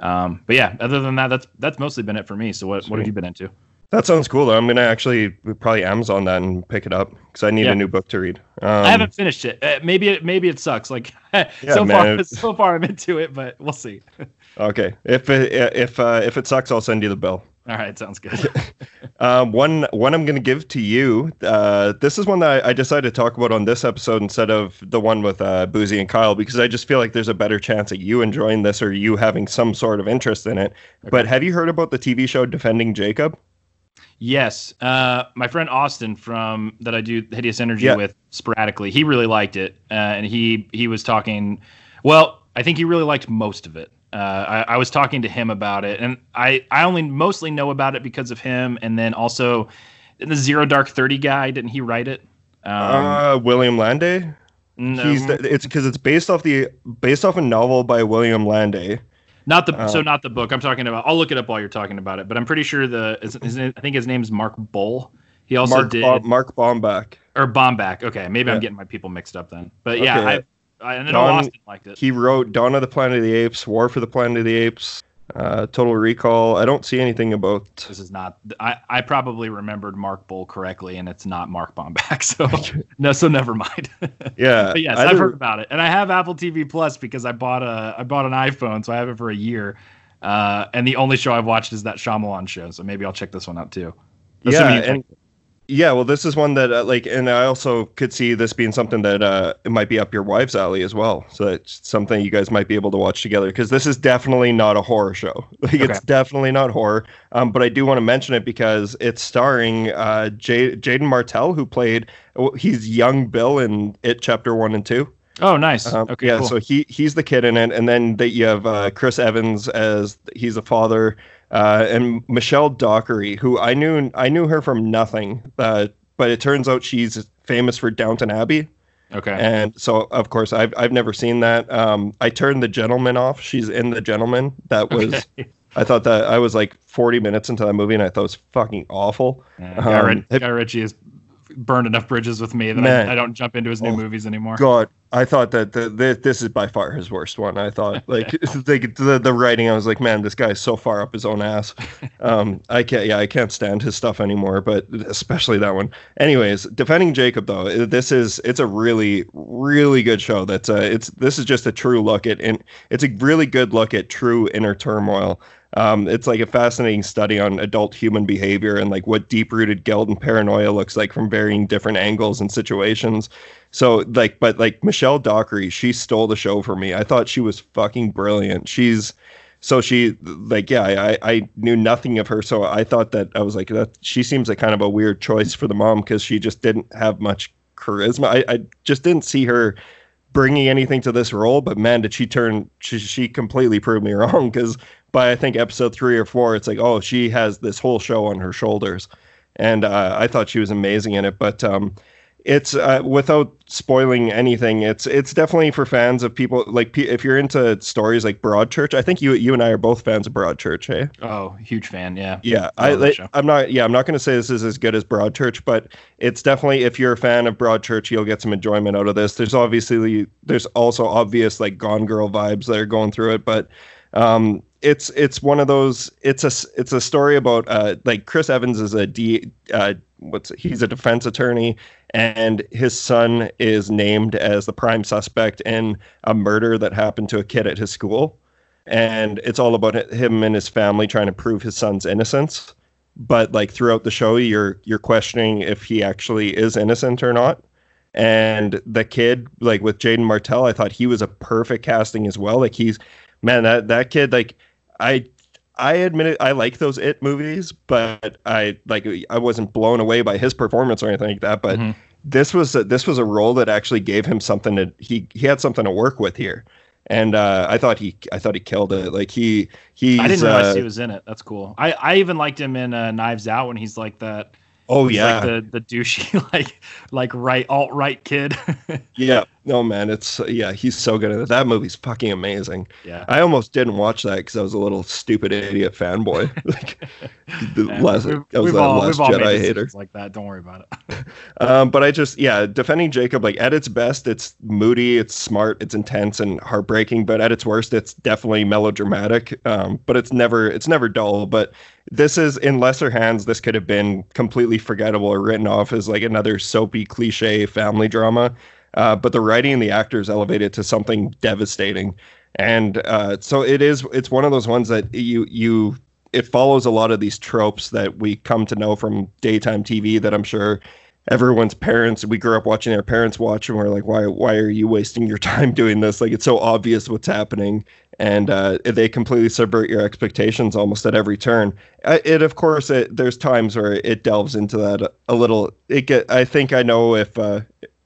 um, but yeah, other than that, that's that's mostly been it for me. So what what have you been into? That sounds cool. Though. I'm gonna actually probably Amazon that and pick it up because I need Yeah. a new book to read. Um, I haven't finished it. Uh, maybe it maybe it sucks. Like so man, far so far I'm into it, but we'll see. Okay, if it, if uh, if it sucks, I'll send you the bill. All right, sounds good. Um, one one I'm to give to you. Uh, this is one that I, I decided to talk about on this episode instead of the one with uh, Boozy and Kyle because I just feel like there's a better chance at you enjoying this or you having some sort of interest in it. But have you heard about the TV show Defending Jacob? Yes, uh, my friend Austin from that I do Hideous Energy Yeah. with sporadically. He really liked it, uh, and he he was talking. Well, I think he really liked most of it. Uh, I, I was talking to him about it, and I I only mostly know about it because of him, and then also the Zero Dark Thirty guy. Didn't he write it? Um, uh, William Landay. no, the, it's because it's based off the based off a novel by William Landay. Not the uh, so not the book. I'm talking about. I'll look it up while you're talking about it. But I'm pretty sure the his, his, I think his name's Mark Boal. He also Mark did Mark Bomback. or Bomback. Okay, maybe Yeah. I'm getting my people mixed up then. But yeah, Okay. I, I, I Don- Austin liked it. He wrote Dawn of the Planet of the Apes, War for the Planet of the Apes, uh, Total Recall. I don't see anything about. This is not. I, I probably remembered Mark Boal correctly, and it's not Mark Bomback. So no, so never mind. Yeah, but yes, I've heard about it, and I have Apple TV Plus because I bought a I bought an iPhone, so I have it for a year. Uh, and the only show I've watched is that Shyamalan show, so maybe I'll check this one out too. Yeah, and yeah, well, this is one that uh, like, and I also could see this being something that uh, it might be up your wife's alley as well. So it's something you guys might be able to watch together because this is definitely not a horror show. Like, Okay. it's definitely not horror. Um, but I do want to mention it because it's starring uh, J- Jaeden Martell, who played he's young Bill in It Chapter One and Two. Oh, nice. Um, okay, yeah, cool. so he he's the kid in it, and then that you have uh, Chris Evans as he's a father, uh, and Michelle Dockery, who I knew I knew her from nothing, uh, but it turns out she's famous for Downton Abbey, okay. and so of course I've I've never seen that. Um, I turned the Gentleman off. She's in the Gentleman. That was Okay. I thought that I was like 40 minutes into that movie, and I thought it was fucking awful. Yeah, Guy, Um, Guy Ritchie has burned enough bridges with me that. I, I don't jump into his new Oh, movies anymore. God, I thought that the, the, this is by far his worst one. I thought like like the the writing. I was like, man, this guy's so far up his own ass. Um, I can't. Yeah, I can't stand his stuff anymore. But especially that one. Anyways, defending Jacob though, this is it's a really really good show. That's uh, it's this is just a true look at and it's a really good look at true inner turmoil. Um, it's like a fascinating study on adult human behavior and like what deep rooted guilt and paranoia looks like from varying different angles and situations. So like, but like Michelle Dockery, she stole the show for me. I thought she was fucking brilliant. She's so she like yeah, I I knew nothing of her, so I thought that I was like that. She seems like kind of a weird choice for the mom because she just didn't have much charisma. I I just didn't see her bringing anything to this role, but man, did she turn? She, she completely proved me wrong because by I think episode three or four, it's like, oh, she has this whole show on her shoulders, and uh, I thought she was amazing in it. But um, it's uh, without spoiling anything, it's it's definitely for fans of people like if you're into stories like Broadchurch. I think you you and I are both fans of Broadchurch, hey? Oh, huge fan. Yeah. Yeah, I I, love that like, show. I'm not. Yeah, I'm not going to say this is as good as Broadchurch, but it's definitely if you're a fan of Broadchurch, you'll get some enjoyment out of this. There's obviously there's also obvious like Gone Girl vibes that are going through it, but um, it's it's one of those. It's a it's a story about uh like Chris Evans is a D uh what's it? he's a defense attorney and his son is named as the prime suspect in a murder that happened to a kid at his school. And it's all about him and his family trying to prove his son's innocence. But like throughout the show you're you're questioning if he actually is innocent or not. And the kid like with Jaeden Martell I thought he was a perfect casting as well. Like he's man that that kid like I I admit it, I like those It movies, but I like I wasn't blown away by his performance or anything like that. But Mhm. this was a, this was a role that actually gave him something to he he had something to work with here, and uh, I thought he I thought he killed it. Like he he I didn't realize uh, he was in it. That's cool. I, I even liked him in uh, Knives Out when he's like that. oh yeah like the the douchey like like right alt right kid. yeah no man it's yeah he's so good at it. That movie's fucking amazing. yeah. I almost didn't watch that because I was a little stupid idiot fanboy. like the Yeah, last, we've, I was that all, last Jedi hater. like that. Don't worry about it. Um, but I just, yeah, defending Jacob, like at its best, it's moody, it's smart, it's intense and heartbreaking. But at its worst, it's definitely melodramatic. Um, but it's never, it's never dull. But this is in lesser hands. This could have been completely forgettable or written off as like another soapy cliche family drama. Uh, but the writing and the actors elevate it to something devastating. And uh, so it is. It's one of those ones that you you it follows a lot of these tropes that we come to know from daytime TV that I'm sure everyone's parents we grew up watching their parents watch and we're like why why are you wasting your time doing this like it's so obvious what's happening and uh, they completely subvert your expectations almost at every turn Uh, it of course it, there's times where it delves into that a, a little it get I think I know if uh,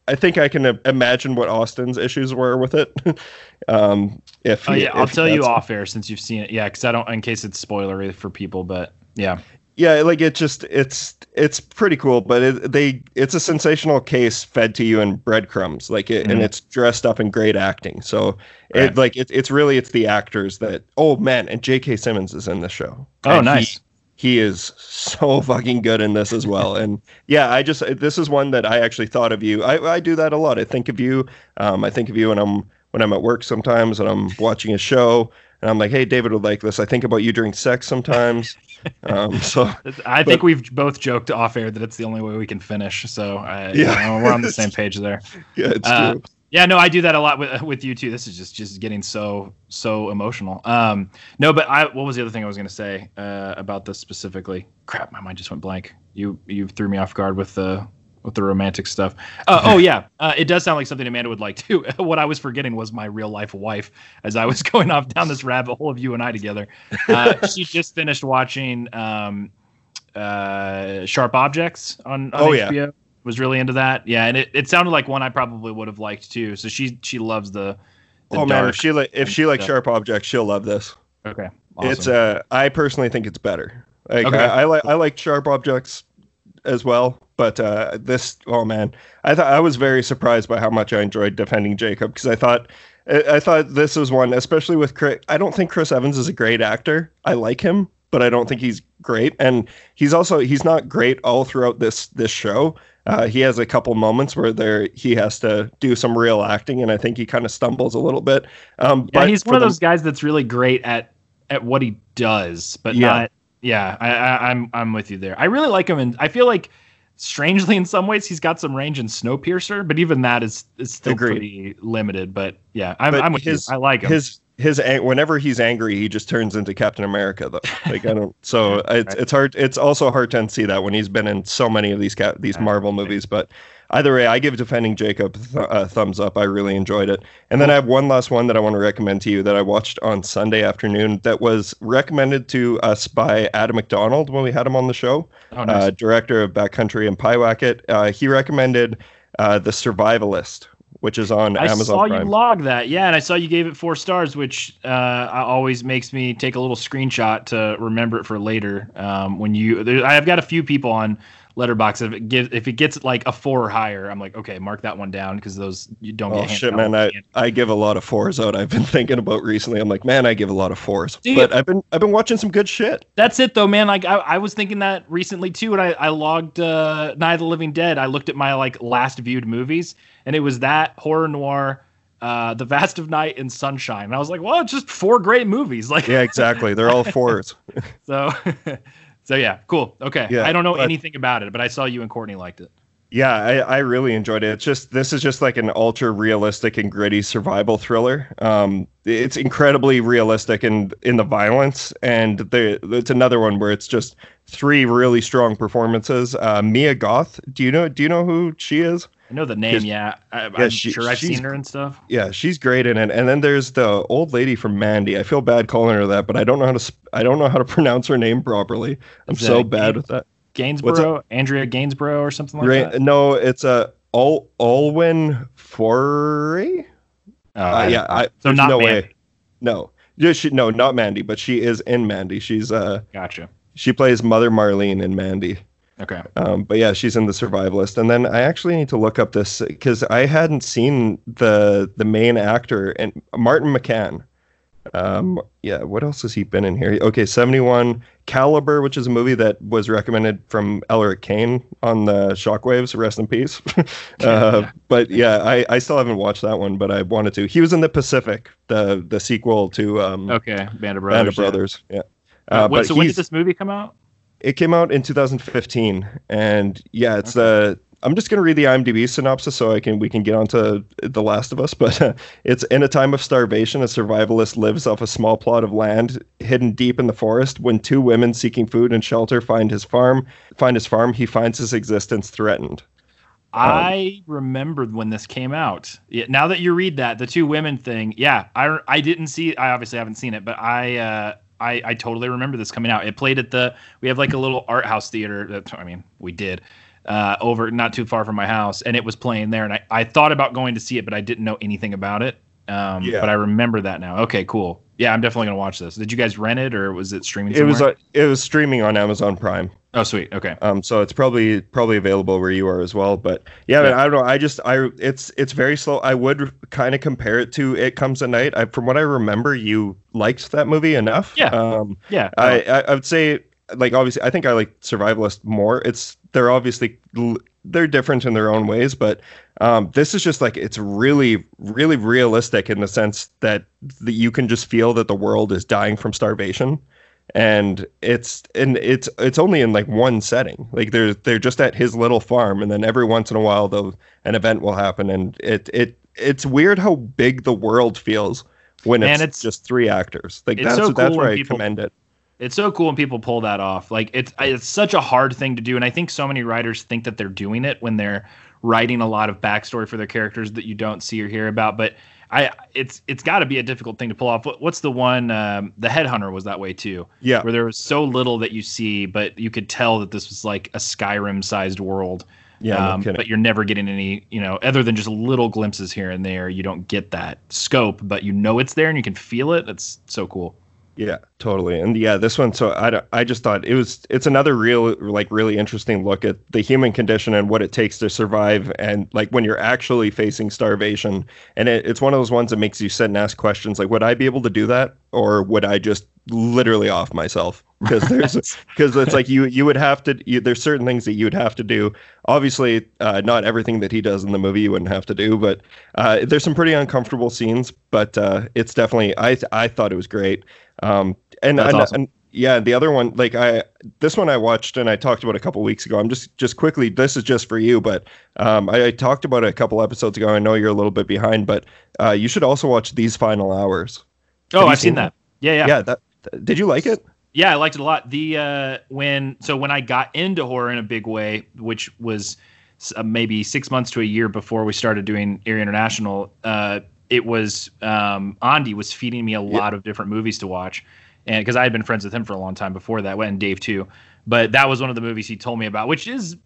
I think I can imagine what Austin's issues were with it um if Oh yeah, I'll tell you off air since you've seen it. Yeah, because I don't in case it's spoilery for people, but yeah. yeah like it just it's it's pretty cool but it, they it's a sensational case fed to you in breadcrumbs like it, and Mhm. it's dressed up in great acting so Right. it like it, it's really it's the actors that oh man and j.k simmons is in the show Oh, And nice. he is so fucking good in this as well and yeah i just this is one that i actually thought of you i, I do that a lot i think of you um, i think of you when i'm when i'm at work sometimes and i'm watching a show and i'm like hey david would like this i think about you during sex sometimes um, so I think we've both joked off air that it's the only way we can finish. So I, Yeah. you know, we're on the same page there. yeah it's Uh, true Yeah, no, I do that a lot with with you too. This is just just getting so so emotional. Um, no, but I what was the other thing I was gonna say uh, about this specifically? Crap, my mind just went blank. You you threw me off guard with the with the romantic stuff. Uh, oh yeah, uh, it does sound like something Amanda would like too. what I was forgetting was my real life wife as I was going off down this rabbit hole of you and I together. Uh, she just finished watching um, uh, Sharp Objects on, on Oh, yeah. Was really into that. Yeah, and it, it sounded like one I probably would have liked too. So she she loves the. the oh man, if she li- if she likes sharp objects, she'll love this. Okay. Awesome. It's uh, I personally think it's better. Like Okay. I, I like I like sharp objects as well, but uh, this oh man, I thought I was very surprised by how much I enjoyed defending Jacob because I thought I, I thought this was one, especially with Chris. I don't think Chris Evans is a great actor. I like him, but I don't think he's great, and he's also he's not great all throughout this this show. Uh, he has a couple moments where there he has to do some real acting, and I think he kind of stumbles a little bit. Um, yeah, but he's one of those guys that's really great at at what he does, but Yeah. not. Yeah, I, I, I'm I'm with you there. I really like him, and I feel like strangely in some ways he's got some range in Snowpiercer, but even that is is still Agreed. pretty limited. But yeah, I'm, But I'm with his- you. I like him. his his whenever he's angry, he just turns into Captain America. Though, like I don't. So it's it's hard. It's also hard to unsee that when he's been in so many of these cap- these Marvel movies. But either way, I give defending Jacob th- a thumbs up. I really enjoyed it. And then I have one last one that I want to recommend to you that I watched on Sunday afternoon. That was recommended to us by Adam MacDonald when we had him on the show oh, nice. uh, director of Backcountry and Pyewacket. Uh, he recommended uh, The Survivalist, which is on I Amazon saw Prime. you log that, yeah, and I saw you gave it four stars, which uh, always makes me take a little screenshot to remember it for later. Um, when you, there, I've got a few people on Letterboxd. If it gives, if it gets like a four or higher, I'm like, okay, mark that one down because those you don't Oh get. shit, man! I. I give a lot of fours out. I've been thinking about recently. I'm like, man, I give a lot of fours. You? But I've been I've been watching some good shit. That's it though, man. Like I, I was thinking that recently too, and I, I logged uh, Night of the Living Dead. I looked at my like last viewed movies, and it was that horror noir, uh, The Vast of Night, and Sunshine. And I was like, well, it's just four great movies. Like Yeah, exactly. They're all fours. So, so yeah, cool. Okay, Yeah, I don't know but- anything about it, but I saw you and Courtney liked it. Yeah, I, I really enjoyed it. It's just this is just like an ultra realistic and gritty survival thriller. Um, it's incredibly realistic in in the violence, and the it's another one where it's just three really strong performances. Uh, Mia Goth, do you know do you know who she is? I know the name. Yeah, I, yeah, I'm she- sure I've seen her and stuff. Yeah, she's great in it. And then there's the old lady from Mandy. I feel bad calling her that, but I don't know how to sp- I don't know how to pronounce her name properly. I'm Is so bad with that. Gainsborough, Andrea Gainsborough, or something like Right? that. No, it's a Ol- Olwen Fouéré. Oh, Uh, yeah, I, so not no Mandy. way. No, yeah, she, no, not Mandy, but she is in Mandy. She's uh, Gotcha. she plays Mother Marlene in Mandy. Okay. Um, but yeah, she's in the Survivalist. And then I actually need to look up this because I hadn't seen the the main actor and Martin McCann. Um, yeah, what else has he been in here? Okay, seventy one Caliber, which is a movie that was recommended from Elric Kane on the Shockwaves. Rest in peace. uh, but yeah, I, I still haven't watched that one, but I wanted to. He was in the Pacific, the the sequel to um, Okay. Band of Brothers. Band of yeah. Brothers. Yeah. Uh, Uh, wait, but so when did this movie come out? It came out in 2015, and yeah, it's the. I'm just gonna read the IMDb synopsis so I can we can get onto The Last of Us. But uh, it's in a time of starvation, a survivalist lives off a small plot of land hidden deep in the forest. When two women seeking food and shelter find his farm, find his farm, he finds his existence threatened. I remembered when this came out. Yeah, now that you read that, the two women thing, yeah, I, I didn't see. I obviously haven't seen it, but I uh, I I totally remember this coming out. It played at the we have like a little art house theater. That I mean, we did uh, over not too far from my house, and it was playing there. And I I thought about going to see it, but I didn't know anything about it. Um, Yeah. But I remember that now. Okay, cool. Yeah, I'm definitely gonna watch this. Did you guys rent it or was it streaming? It was somewhere? uh, it was streaming on Amazon Prime. Oh sweet. Okay. Um, so it's probably probably available where you are as well. But yeah, Yeah. man, I don't know. I just I it's it's very slow. I would kind of compare it to It Comes at Night. I, from what I remember, you liked that movie enough. Yeah. Um, Yeah. I, I I would say like obviously I think I like Survivalist more. It's they're obviously they're different in their own ways, but um, this is just like it's really really realistic in the sense that that you can just feel that the world is dying from starvation and it's and it's it's only in like one setting like they're they're just at his little farm and then every once in a while though an event will happen and it it it's weird how big the world feels when it's, it's- just three actors like that's so that's where when i people- commend it It's so cool when people pull that off. Like it's it's such a hard thing to do, and I think so many writers think that they're doing it when they're writing a lot of backstory for their characters that you don't see or hear about. But I, it's it's got to be a difficult thing to pull off. What, what's the one? Um, the Headhunter was that way too, yeah where there was so little that you see, but you could tell that this was like a Skyrim-sized world. yeah Um, kidding. but you're never getting any, you know, other than just little glimpses here and there. You don't get that scope, but you know it's there and you can feel it. It's so cool. Yeah, totally. And yeah, this one. So I, I just thought it was it's another real like really interesting look at the human condition and what it takes to survive and like when you're actually facing starvation. And it, it's one of those ones that makes you sit and ask questions like, would I be able to do that, or would I just literally off myself? Because there's because it's like you you would have to. You, there's certain things that you'd have to do. Obviously, uh, not everything that he does in the movie you wouldn't have to do, but uh, there's some pretty uncomfortable scenes. But uh, it's definitely I I thought it was great. Um, and, and, awesome. and yeah, the other one, like I, this one I watched and I talked about a couple weeks ago. I'm just, just quickly, this is just for you, but um, I, I talked about it a couple episodes ago. I know you're a little bit behind, but uh, you should also watch These Final Hours. Oh, you I've seen seen that. Yeah, yeah, Yeah, that. Did you like it? Yeah, I liked it a lot. The uh, when so when I got into horror in a big way, which was uh, maybe six months to a year before we started doing Eerie International, uh, it was um, Andy was feeding me a lot of different movies to watch, and because I had been friends with him for a long time before that, and Dave too. But that was one of the movies he told me about, which is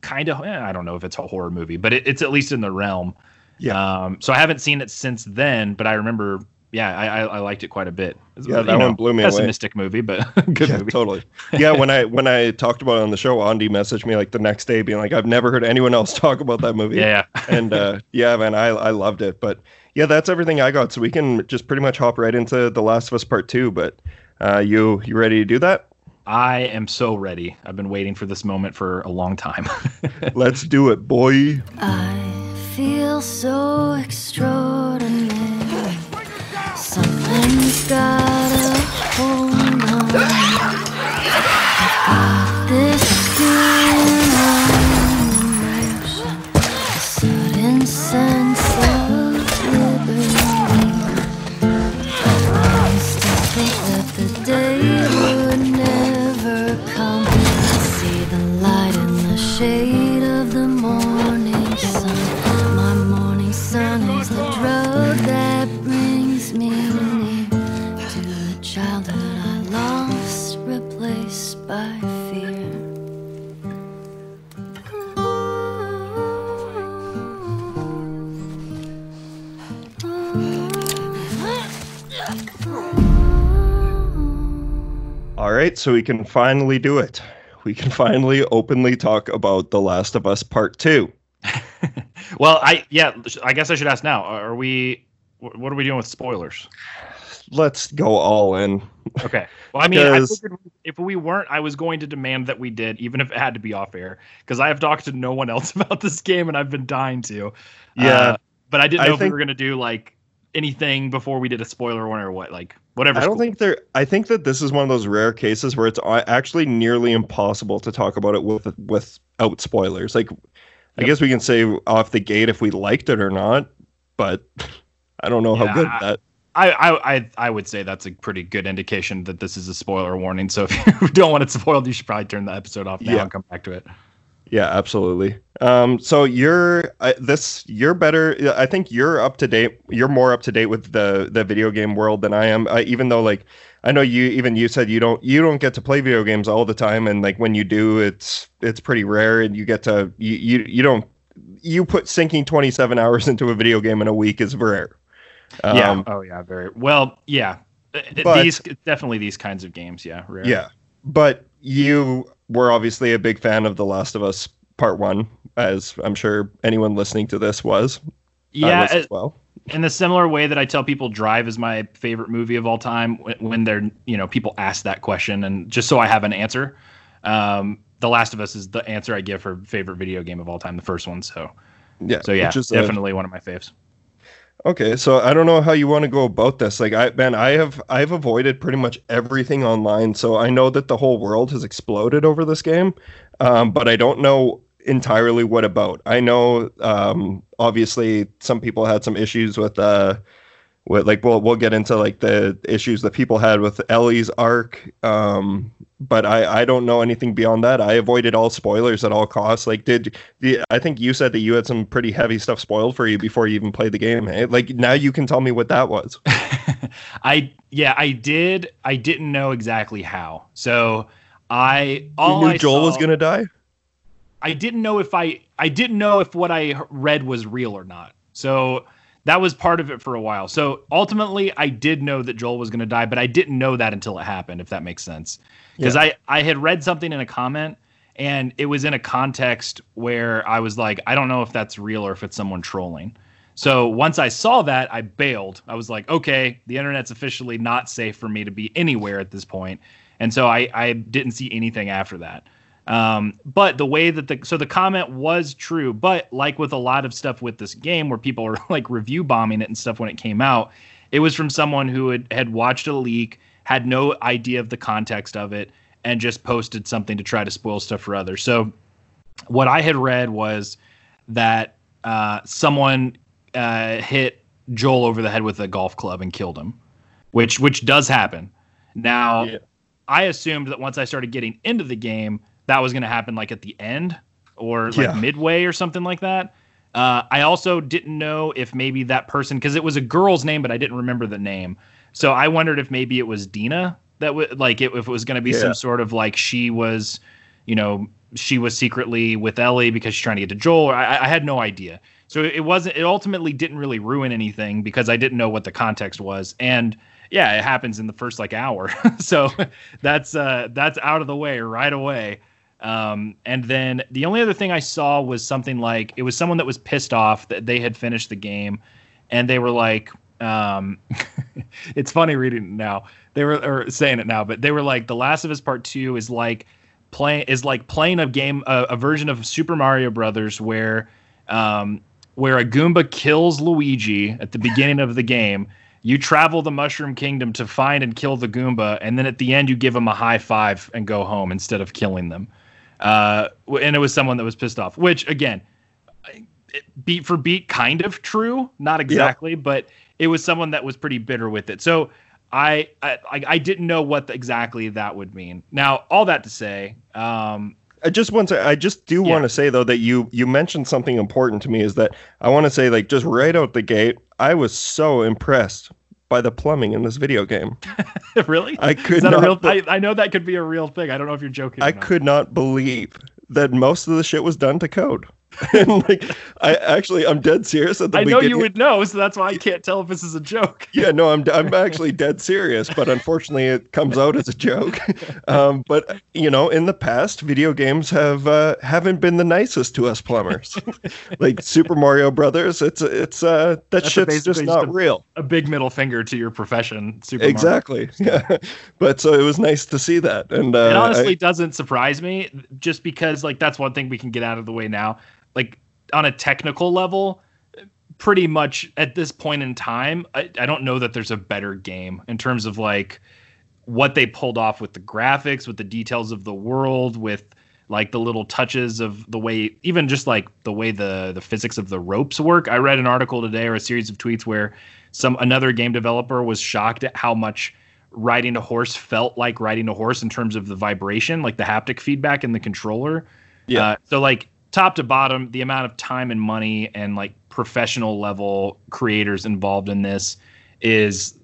kind of I don't know if it's a horror movie, but it, it's at least in the realm. Yeah. Um, so I haven't seen it since then, but I remember. Yeah, I, I, I liked it quite a bit. It's, Yeah, you that one blew me away. pessimistic movie, but good yeah, movie. totally. Yeah, when I when I talked about it on the show, Andy messaged me like the next day, being like, "I've never heard anyone else talk about that movie." Yeah, and uh, yeah, man, I I loved it. But yeah, that's everything I got. So we can just pretty much hop right into The Last of Us Part Two. But uh, you you ready to do that? I am so ready. I've been waiting for this moment for a long time. Let's do it, boy. I feel so extraordinary. Something's gotta hold on. Right, so we can finally do it. We can finally openly talk about The Last of Us Part 2. well, I yeah, I guess I should ask now. Are we? What are we doing with spoilers? Let's go all in. Okay. Well, I mean, I if we weren't, I was going to demand that we did, even if it had to be off air, because I have talked to no one else about this game and I've been dying to. Yeah. Uh, but I didn't I know if think- we were going to do like anything before we did a spoiler one or what, like whatever. I don't think there. I think that this is one of those rare cases where it's uh, actually nearly impossible to talk about it with without spoilers. Like, I guess we can say off the gate if we liked it or not, but I don't know how good Yeah. that. I, I, I, I would say that's a pretty good indication that this is a spoiler warning. So if you don't want it spoiled, you should probably turn the episode off now Yeah. and come back to it. Yeah, absolutely. Um, so you're uh, this. You're better. I think you're up to date. You're more up to date with the the video game world than I am. Uh, even though, like, I know you. Even you said you don't. You don't get to play video games all the time, and like when you do, it's it's pretty rare, and you get to you you, you don't. You put sinking 27 hours into a video game in a week is rare. yeah. Um, Oh yeah. Very well. Yeah. But- these definitely these kinds of games. Yeah. rare. Yeah, but you were obviously a big fan of The Last of Us Part One, as I'm sure anyone listening to this was. Yeah. uh, as well. in the similar way that I tell people Drive is my favorite movie of all time when, they're you know people ask that question and just so I have an answer. Um, the Last of Us is the answer I give for favorite video game of all time, the first one. So Yeah. so yeah, which is a- definitely one of my faves. Okay, so I don't know how you want to go about this. Like I man, I have I've avoided pretty much everything online, so I know that the whole world has exploded over this game, um, but I don't know entirely what about. I know um, obviously some people had some issues with uh like we'll we'll get into like the issues that people had with Ellie's arc. Um, but I I don't know anything beyond that. I avoided all spoilers at all costs. Like did the I think you said that you had some pretty heavy stuff spoiled for you before you even played the game. Hey? Like now you can tell me what that was. I yeah, I did. I didn't know exactly how. So I all you knew I Joel was gonna die. I didn't know if I I didn't know if what I read was real or not. So that was part of it for a while. So ultimately, I did know that Joel was going to die, but I didn't know that until it happened. If that makes sense, because I I had read something in a comment and it was in a context where I was like, I don't know if that's real or if it's someone trolling. So once I saw that, I bailed. I was like, okay, the internet's officially not safe for me to be anywhere at this point. And so I, I didn't see anything after that. Um, but the way that the so the comment was true, but like with a lot of stuff with this game where people are like review bombing it and stuff when it came out, it was from someone who had, had watched a leak, had no idea of the context of it, and just posted something to try to spoil stuff for others. So what I had read was that uh, someone uh, hit Joel over the head with a golf club and killed him, which which does happen. Now, Yeah. I assumed that once I started getting into the game, that was going to happen like at the end or like Yeah. midway or something like that. Uh, I also didn't know if maybe that person because it was a girl's name, but I didn't remember the name. So I wondered if maybe it was Dina that would like it, if it was going to be Yeah. some sort of like she was, you know, she was secretly with Ellie because she's trying to get to Joel. I, I had no idea. So it wasn't. It ultimately didn't really ruin anything because I didn't know what the context was. And yeah, it happens in the first like hour. so that's uh that's out of the way right away. Um, and then the only other thing I saw was something like it was someone that was pissed off that they had finished the game, and they were like, um, it's funny reading it now. They were or saying it now, but they were like, The Last of Us Part Two is like playing is like playing a game a, a version of Super Mario Brothers where um, where a Goomba kills Luigi at the beginning of the game. You travel the Mushroom Kingdom to find and kill the Goomba, and then at the end you give them a high five and go home instead of killing them. Uh, and it was someone that was pissed off, which again, beat for beat, kind of true, not exactly, but it was someone that was pretty bitter with it. So I I, I didn't know what exactly that would mean. Now, all that to say, um, I just want to. I just do Yeah. want to say though that you you mentioned something important to me is that I want to say like just right out the gate, I was so impressed by the plumbing in this video game. really, I could not. real? be- I, I know that could be a real thing. I don't know if you're joking. I could not believe that most of the shit was done to code. And like I actually I'm dead serious at the I know beginning. you would know, so that's why I can't tell if this is a joke. Yeah, no, I'm I'm actually dead serious, but unfortunately it comes out as a joke. Um, but you know, in the past, video games have uh, haven't been the nicest to us plumbers. like Super Mario Brothers, it's it's uh that That's shit's just not just a- real. A big middle finger to your profession, Super Mario. Exactly. Yeah. But so it was nice to see that, and uh, it honestly I- doesn't surprise me just because like that's one thing we can get out of the way now like on a technical level pretty much at this point in time I, I don't know that there's a better game in terms of like what they pulled off with the graphics with the details of the world with like the little touches of the way even just like the way the the physics of the ropes work i read an article today or a series of tweets where some another game developer was shocked at how much riding a horse felt like riding a horse in terms of the vibration like the haptic feedback in the controller Yeah. uh, so like top to bottom the amount of time and money and like professional level creators involved in this is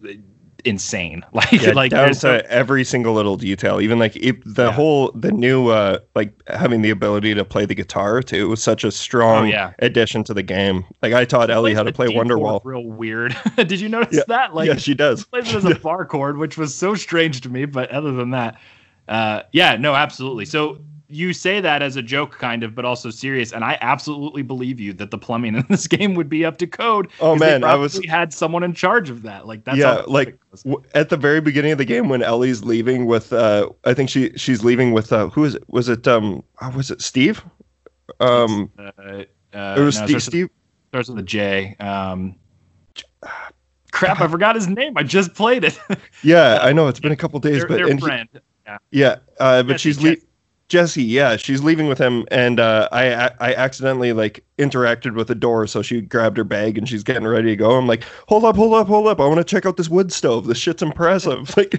insane like yeah, like down to so- every single little detail even like it, the Yeah. whole the new uh like having the ability to play the guitar too it was such a strong Oh, yeah. addition to the game Like i taught ellie how to play wonderwall real weird did you notice Yeah. that like yeah she does plays it as a bar chord, which was so strange to me. But other than that, uh, yeah, no, absolutely. So you say that as a joke, kind of, but also serious, and I absolutely believe you that the plumbing in this game would be up to code. Oh, man, I was- had someone in charge of that. Like that's Yeah, like, W- at the very beginning of the game when ellie's leaving with uh i think she she's leaving with uh who is it was it um oh, was it steve um uh, uh, it was no, steve starts with- steve starts with a J. Um, crap, I forgot his name. I just played it. yeah i know it's been a couple days their but their and he- friend. Yeah, uh, but Jesse, she's le- Jesse. Yeah, she's leaving with him, and uh, I I I accidentally like interacted with the door, so she grabbed her bag and she's getting ready to go. I'm like, hold up, hold up, hold up! I want to check out this wood stove. This shit's impressive, like,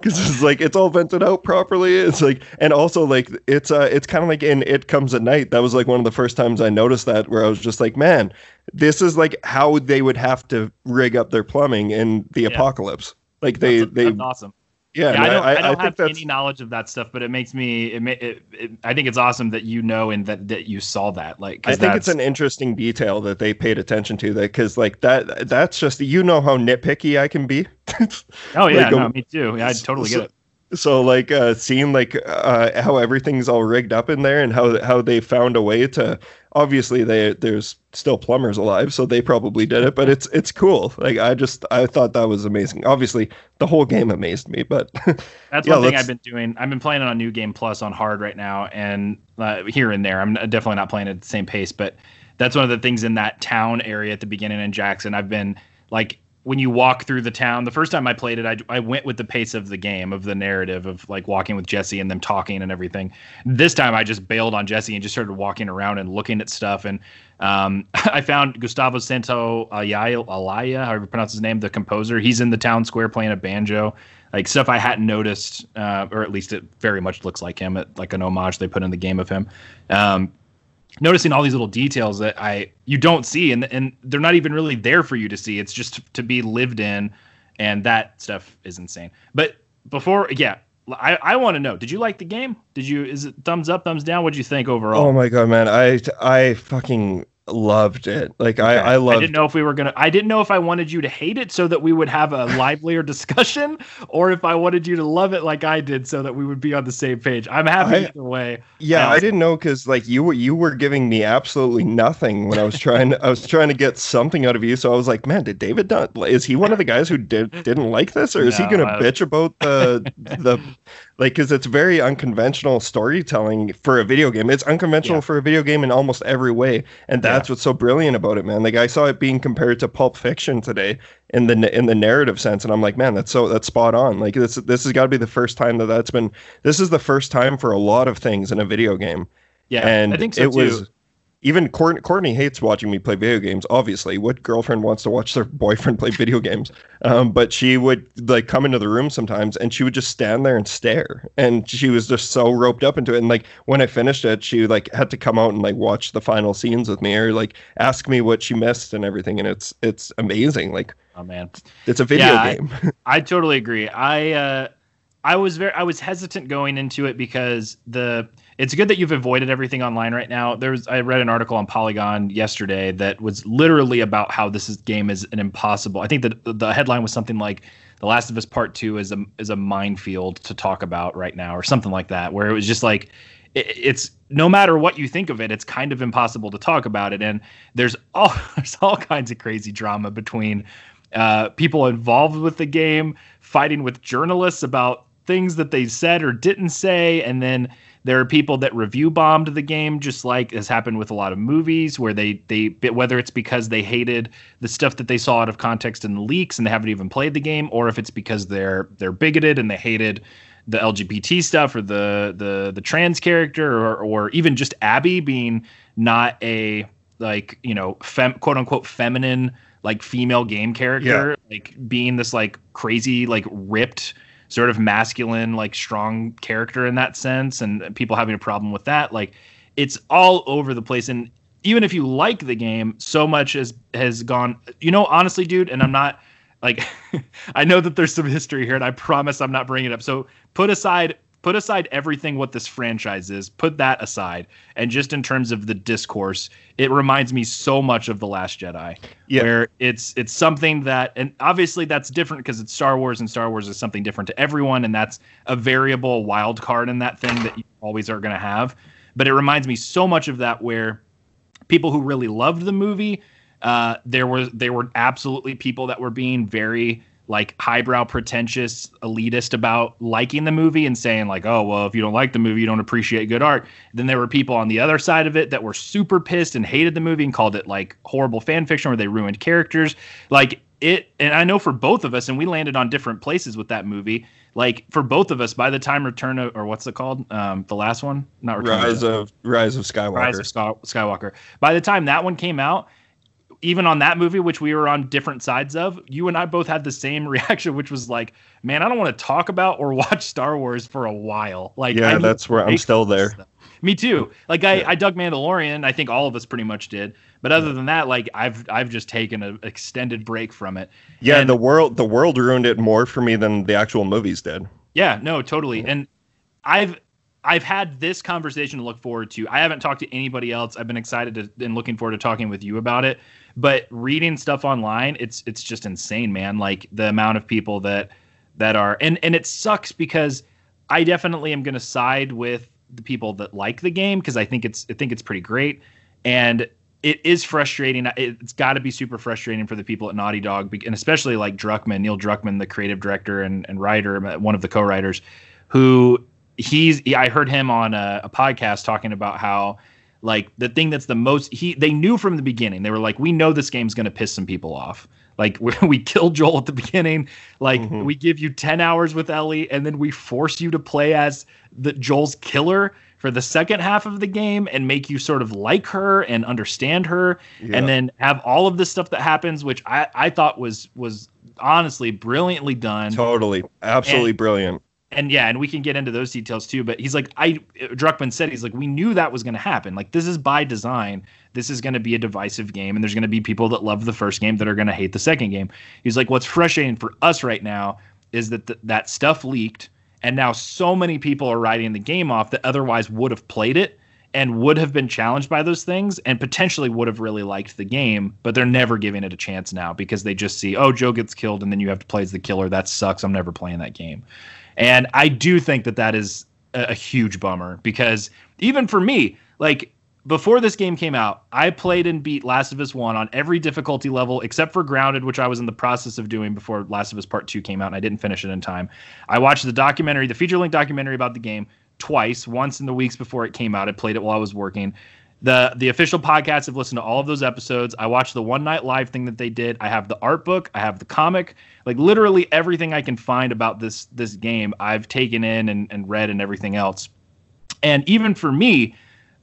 because it's like it's all vented out properly. It's like, and also like it's uh it's kind of like in It Comes at Night. That was like one of the first times I noticed that, where I was just like, man, this is like how they would have to rig up their plumbing in the apocalypse. Like they That's, they that's awesome. Yeah, Yeah, no, I don't, I, don't think have that's any knowledge of that stuff, but it makes me. It, it, it I think it's awesome that you know and that that you saw that. Like, I think it's an interesting detail that they paid attention to that because like that that's just you know how nitpicky I can be. Oh yeah, like, no, um, me too. Yeah, I totally so, get it. So like uh seeing like uh how everything's all rigged up in there and how how they found a way to obviously they there's still plumbers alive so they probably did it but it's it's cool. Like I just I thought that was amazing. Obviously the whole game amazed me but That's yeah, one thing let's- I've been doing. I've been playing on New Game Plus on hard right now, and uh, here and there. I'm definitely not playing at the same pace, but that's one of the things in that town area at the beginning in Jackson. I've been like when you walk through the town. The first time I played it, I, I went with the pace of the game, of the narrative, of like walking with Jesse and them talking and everything. This time I just bailed on Jesse and just started walking around and looking at stuff. And um, I found Gustavo Santaolalla, however you pronounce his name, the composer. He's in the town square playing a banjo like stuff I hadn't noticed, uh, or at least it very much looks like him, it, like an homage they put in the game of him. Um, noticing all these little details that I you don't see, and and they're not even really there for you to see. It's just to be lived in, and that stuff is insane. But before, yeah, I I want to know. Did you like the game? Did you? Is it thumbs up, thumbs down? What'd you think overall? oh my god man I I fucking loved it. Like I I I loved I didn't know if we were gonna. I didn't know if I wanted you to hate it so that we would have a livelier discussion, or if I wanted you to love it like I did so that we would be on the same page. I'm happy I- either way. Yeah, Um, I didn't know because like you were you were giving me absolutely nothing when I was trying to I was trying to get something out of you. So I was like, man, did David not? Is he one of the guys who did didn't like this, or is he gonna I- bitch about the the like? Because it's very unconventional storytelling for a video game. It's unconventional Yeah. for a video game in almost every way, and that's what's so brilliant about it, man. Like I saw it being compared to Pulp Fiction today in the in the narrative sense, and I'm like, man, that's so that's spot on. Like this this has got to be the first time that that's been. This is the first time for a lot of things in a video game Yeah, and I think so it too. was even Courtney, Courtney hates watching me play video games. Obviously, what girlfriend wants to watch their boyfriend play video games? Um, but she would like come into the room sometimes, and she would just stand there and stare, and she was just so roped up into it. And like when I finished it, she like had to come out and like watch the final scenes with me, or like ask me what she missed and everything. And it's it's amazing. Like oh man, it's a video Yeah, I- game. I totally agree. I uh I was very I was hesitant going into it because the it's good that you've avoided everything online right now. There's I read an article on Polygon yesterday that was literally about how this is, game is an impossible. I think that the headline was something like The Last of Us Part 2 is a is a minefield to talk about right now or something like that where it was just like it, it's no matter what you think of it, it's kind of impossible to talk about it and there's all there's all kinds of crazy drama between uh, people involved with the game fighting with journalists about things that they said or didn't say and then there are people that review bombed the game just like has happened with a lot of movies where they they whether it's because they hated the stuff that they saw out of context in the leaks and they haven't even played the game or if it's because they're they're bigoted and they hated the LGBT stuff or the the the trans character or or even just Abby being not a like you know fem, quote unquote feminine like female game character yeah. like being this like crazy like ripped sort of masculine, like strong character in that sense, and people having a problem with that. Like it's all over the place. And even if you like the game, so much has has gone. You know, honestly, dude, and I'm not like I know that there's some history here, and I promise I'm not bringing it up. So put aside put aside everything what this franchise is put that aside and just in terms of the discourse it reminds me so much of the last jedi yeah. where it's it's something that and obviously that's different because it's star wars and star wars is something different to everyone and that's a variable wild card in that thing that you always are going to have but it reminds me so much of that where people who really loved the movie uh, there was there were absolutely people that were being very like highbrow, pretentious, elitist about liking the movie and saying like, "Oh, well, if you don't like the movie, you don't appreciate good art." Then there were people on the other side of it that were super pissed and hated the movie and called it like horrible fan fiction where they ruined characters. Like it, and I know for both of us, and we landed on different places with that movie. Like for both of us, by the time Return of, or what's it called, um, the last one, not Return Rise of Rise of Skywalker. Rise of Skywalker. By the time that one came out, even on that movie, which we were on different sides of, you and I both had the same reaction, which was like, man, I don't want to talk about or watch Star Wars for a while. Like, yeah, that's where I'm still there. Stuff. Me too. Like, I, yeah. I dug Mandalorian. I think all of us pretty much did. But other than that, like, I've I've just taken an extended break from it. Yeah, and, the world the world ruined it more for me than the actual movies did. Yeah, no, totally. And I've I've had this conversation to look forward to. I haven't talked to anybody else. I've been excited to, and looking forward to talking with you about it. But reading stuff online, it's it's just insane, man. Like the amount of people that that are and and it sucks because I definitely am going to side with the people that like the game because I think it's I think it's pretty great and it is frustrating. It's got to be super frustrating for the people at Naughty Dog, and especially like Druckmann, Neil Druckmann, the creative director and, and writer, uh, one of the co-writers, who he's. I heard him on a, a podcast talking about how like the thing that's the most he they knew from the beginning. They were like we know this game's going to piss some people off. Like we, we kill joel at the beginning. Like mm-hmm. we give you 10 hours with ellie and then we force you to play as the joel's killer for the second half of the game and make you sort of like her and understand her yeah. and then have all of this stuff that happens which i i thought was was honestly brilliantly done. Totally. Absolutely and, brilliant and yeah, and we can get into those details too. But he's like, I Druckmann said he's like, we knew that was going to happen. Like this is by design. This is going to be a divisive game, and there's going to be people that love the first game that are going to hate the second game. He's like, what's frustrating for us right now is that th- that stuff leaked, and now so many people are writing the game off that otherwise would have played it and would have been challenged by those things and potentially would have really liked the game, but they're never giving it a chance now because they just see, oh, Joe gets killed and then you have to play as the killer. That sucks. I'm never playing that game. And I do think that that is a, a huge bummer because even for me, like before this game came out, I played and beat Last of Us 1 on every difficulty level except for Grounded, which I was in the process of doing before Last of Us Part 2 came out and I didn't finish it in time. I watched the documentary, the feature length documentary about the game twice, once in the weeks before it came out. I played it while I was working the the official podcasts have listened to all of those episodes. I watched the one night live thing that they did. I have the art book. I have the comic. Like literally everything I can find about this this game, I've taken in and, and read and everything else. And even for me,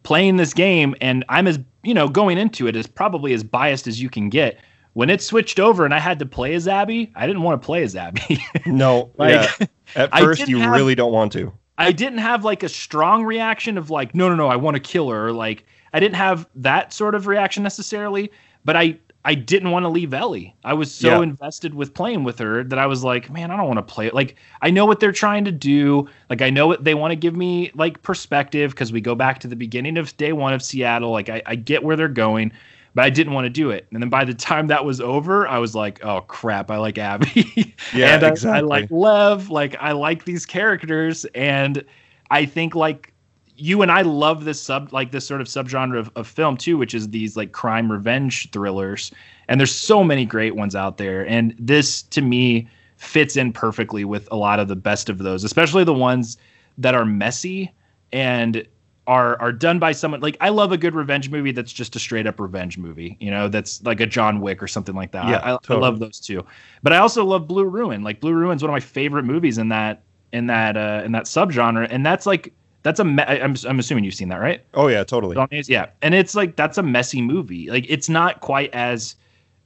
playing this game, and I'm as you know going into it as probably as biased as you can get. When it switched over and I had to play as Abby, I didn't want to play as Abby. no, like yeah. at first you have, really don't want to. I didn't have like a strong reaction of like, no, no, no, I want to kill her, or like I didn't have that sort of reaction necessarily, but I I didn't want to leave Ellie. I was so Yeah. invested with playing with her that I was like, man, I don't want to play it. Like, I know what they're trying to do. Like, I know what they want to give me like perspective because we go back to the beginning of day one of Seattle. Like, I, I get where they're going, but I didn't want to do it. And then by the time that was over, I was like, oh crap, I like Abby. Yeah, and I- I, like Lev. Like, I like these characters, and I think like you and I love this sub like this sort of subgenre of, of film too, which is these like crime revenge thrillers. And there's so many great ones out there. And this to me fits in perfectly with a lot of the best of those, especially the ones that are messy and are are done by someone like I love a good revenge movie that's just a straight up revenge movie, you know, that's like a John Wick or something like that. Yeah, I, totally. I love those too. But I also love Blue Ruin. Like Blue Ruin's one of my favorite movies in that in that uh in that subgenre and that's like that's a me- I'm I'm assuming you've seen that, right? Oh yeah, totally. Yeah, and it's like that's a messy movie. Like it's not quite as,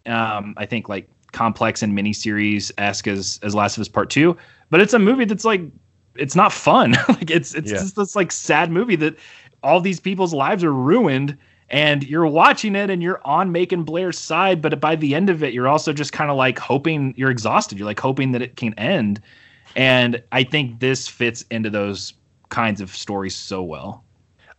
um, I think like complex and miniseries esque as as Last of Us Part Two, but it's a movie that's like it's not fun. like it's it's Yeah. just this like sad movie that all these people's lives are ruined. And you're watching it and you're on Macon Blair's side, but by the end of it, you're also just kind of like hoping you're exhausted. You're like hoping that it can end. And I think this fits into those kinds of stories so well.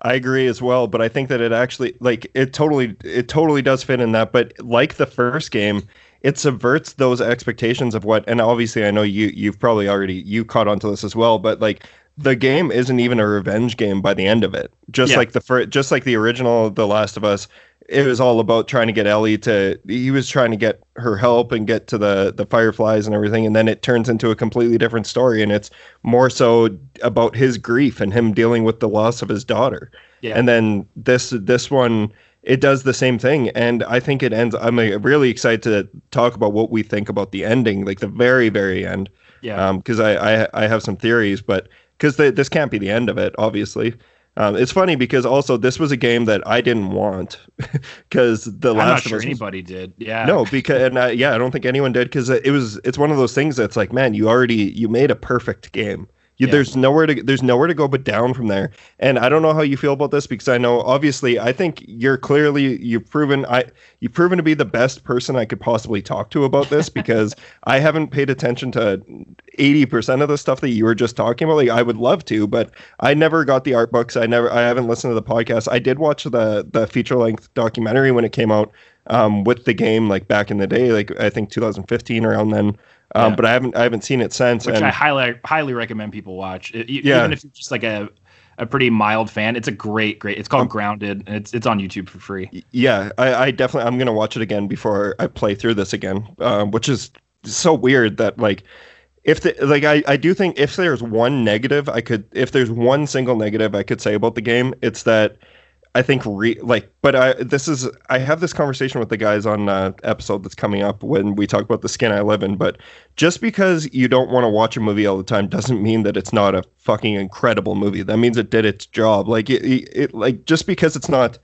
I agree as well, but I think that it actually like it totally it totally does fit in that. But like the first game, it subverts those expectations of what. And obviously, I know you you've probably already you caught onto this as well. But like the game isn't even a revenge game by the end of it. Just Yeah. like the first, just like the original The Last of Us, it was all about trying to get Ellie to. He was trying to get her help and get to the the fireflies and everything, and then it turns into a completely different story, and it's more so about his grief and him dealing with the loss of his daughter. Yeah. And then this this one it does the same thing and I think it ends I'm uh, really excited to talk about what we think about the ending like the very very end Yeah. um cuz I, I I have some theories but cuz this can't be the end of it obviously. Um, it's funny because also this was a game that I didn't want because the I'm last not sure was- anybody did. Yeah. no, because and I, yeah, I don't think anyone did because it was it's one of those things that's like, man, you already you made a perfect game. You, Yeah. There's nowhere to there's nowhere to go but down from there. And I don't know how you feel about this because I know obviously I think you're clearly you've proven I you've proven to be the best person I could possibly talk to about this because I haven't paid attention to 80% of the stuff that you were just talking about. Like I would love to, but I never got the art books. I never I haven't listened to the podcast. I did watch the the feature length documentary when it came out um, with the game like back in the day, like I think 2015 around then. Um, Yeah. But I haven't I haven't seen it since. which and I highly highly recommend people watch. It- Yeah. Even if you're just like a a pretty mild fan, it's a great great. It's Um, called Grounded. And it's it's on YouTube for free. yeah, I, I definitely I'm gonna watch it again before I play through this again, um, which is so weird that like if the like I, I do think if there's one negative I could if there's one single negative I could say about the game it's that I think re like but I this is I have this conversation with the guys on uh, episode that's coming up when we talk about the skin I live in but just because you don't want to watch a movie all the time doesn't mean that it's not a fucking incredible movie that means it did its job like it, it, like just because it's not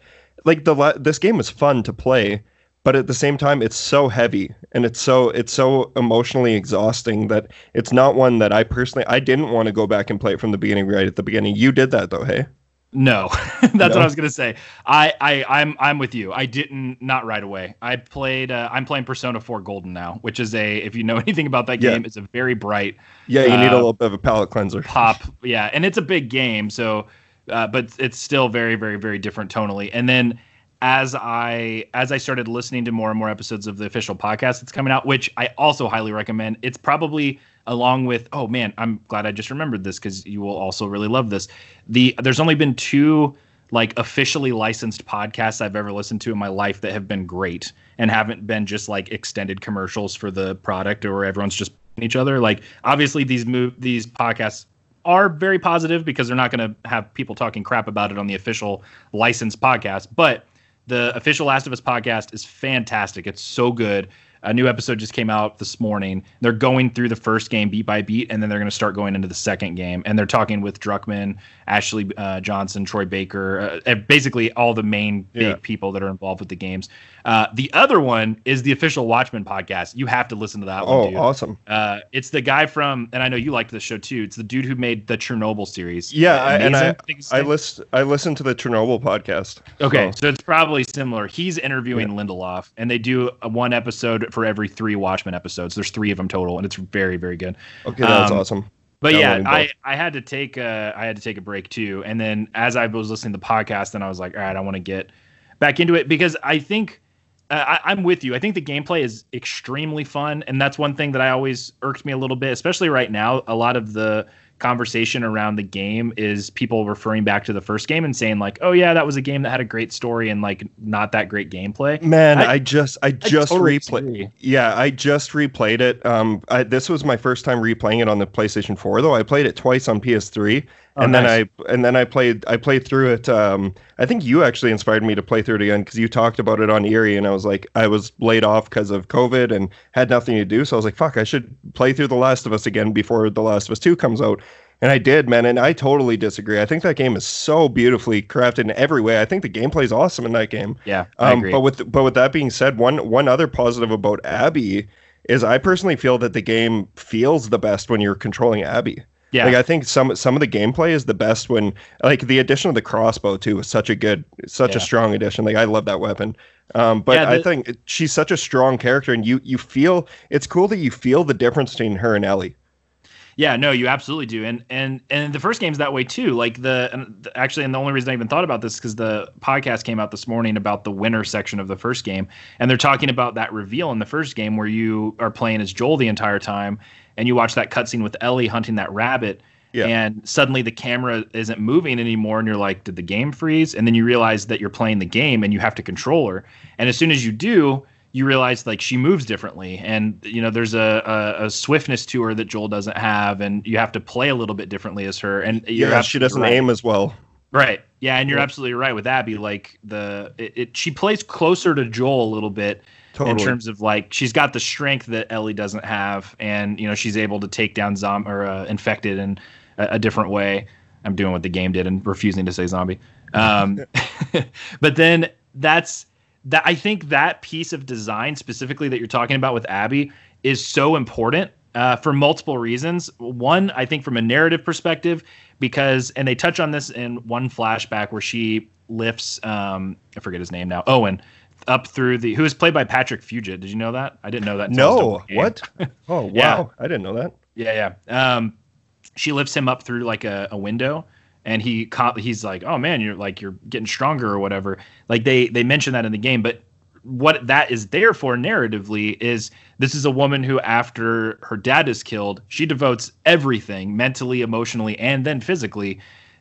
like the la- this game is fun to play but at the same time it's so heavy and it's so it's so emotionally exhausting that it's not one that I personally I didn't want to go back and play it from the beginning right at the beginning. You did that though, hey? No, that's No? what I was gonna say. I, I I'm I'm with you. I didn't not right away. I played. Uh, I'm playing Persona 4 Golden now, which is a if you know anything about that Yeah. game, it's a very bright Yeah, you need a Uh, little bit of a palate cleanser. pop yeah and it's a big game so uh, but it's still very very very different tonally and then as i as i started listening to more and more episodes of the official podcast that's coming out which i also highly recommend it's probably along with oh man i'm glad i just remembered this because you will also really love this the there's only been two like officially licensed podcasts i've ever listened to in my life that have been great and haven't been just like extended commercials for the product or everyone's just each other like obviously these move these podcasts are very positive because they're not going to have people talking crap about it on the official licensed podcast. But the official Last of Us podcast is fantastic. It's so good. A new episode just came out this morning. They're going through the first game beat by beat, and then they're going to start going into the second game. And they're talking with Druckmann, Ashley uh, Johnson, Troy Baker, uh, basically all the main big Yeah. people that are involved with the games. Uh, the other one is the official Watchmen podcast. You have to listen to that one. Oh, awesome. Uh, it's the guy from, and I know you liked the show too. It's the dude who made the Chernobyl series. Yeah, I, and I Amazing, think it's I list I listened to the Chernobyl podcast. Okay, so- so it's probably similar. He's interviewing Lindelof, and they do a one episode for every three Watchmen episodes. There's three of them total, and it's very, very good. okay, that's um, awesome. But yeah, I. I had to take a I had to take a break too, and then as I was listening to the podcast, then I was like, all right, I want to get back into it because I think uh, I, I'm with you. I think the gameplay is extremely fun, and that's one thing that I always irked me a little bit, especially right now. A lot of the conversation around the game is people referring back to the first game and saying like, "Oh yeah, that was a game that had a great story and like not that great gameplay." Man, I- I, just I just totally replayed. Yeah, I just replayed it. Um, I, this was my first time replaying it on the PlayStation 4, though. I played it twice on PS3, Oh, and nice. then I and then I played I played through it. Um, I think you actually inspired me to play through it again because you talked about it on Eerie, and I was like, I was laid off because of COVID and had nothing to do, so I was like, fuck, I should play through The Last of Us again before The Last of Us 2 comes out. And I did, man, and I totally disagree. I think that game is so beautifully crafted in every way. I think the gameplay is awesome in that game. Yeah, I Um, agree. but with but with that being said, one one other positive about Abby is I personally feel that the game feels the best when you're controlling Abby. Yeah, Like I think some some of the gameplay is the best when like the addition of the crossbow too was such a good such a strong addition. Like I love that weapon. Um, but Yeah, I think she's such a strong character, and you you feel it's cool that you feel the difference between her and Ellie. Yeah, no, you absolutely do, and and and the first game's that way too. Like the, and the- actually, and the only reason I even thought about this because the podcast came out this morning about the winner section of the first game, and they're talking about that reveal in the first game where you are playing as Joel the entire time, and you watch that cutscene with Ellie hunting that rabbit, Yeah. and suddenly the camera isn't moving anymore, and you're like, did the game freeze? And then you realize that you're playing the game and you have to control her, and as soon as you do, you realize like she moves differently and you know there's a, a, a swiftness to her that joel doesn't have and you have to play a little bit differently as her and yeah, she doesn't right. aim as well. right yeah and you're Yeah. absolutely right with abby like the it, it she plays closer to joel a little bit Totally. in terms of like she's got the strength that ellie doesn't have and you know she's able to take down zom or uh, infected in a, a different way i'm doing what the game did and refusing to say zombie um but then that's that I think that piece of design specifically that you're talking about with Abby is so important uh, for multiple reasons. One, I think from a narrative perspective, because and they touch on this in one flashback where she lifts um, I forget his name now Owen up through the who is played by Patrick Fugit. Did you know that? I didn't know that. until I was No, done with the game. what? Oh wow, Yeah. I didn't know that. Yeah, yeah. Um, she lifts him up through like a, a window, and he he's like, "Oh man, you're like you're getting stronger or whatever." Like they they mention that in the game, but what that is there for narratively is this is a woman who after her dad is killed, she devotes everything mentally, emotionally, and then physically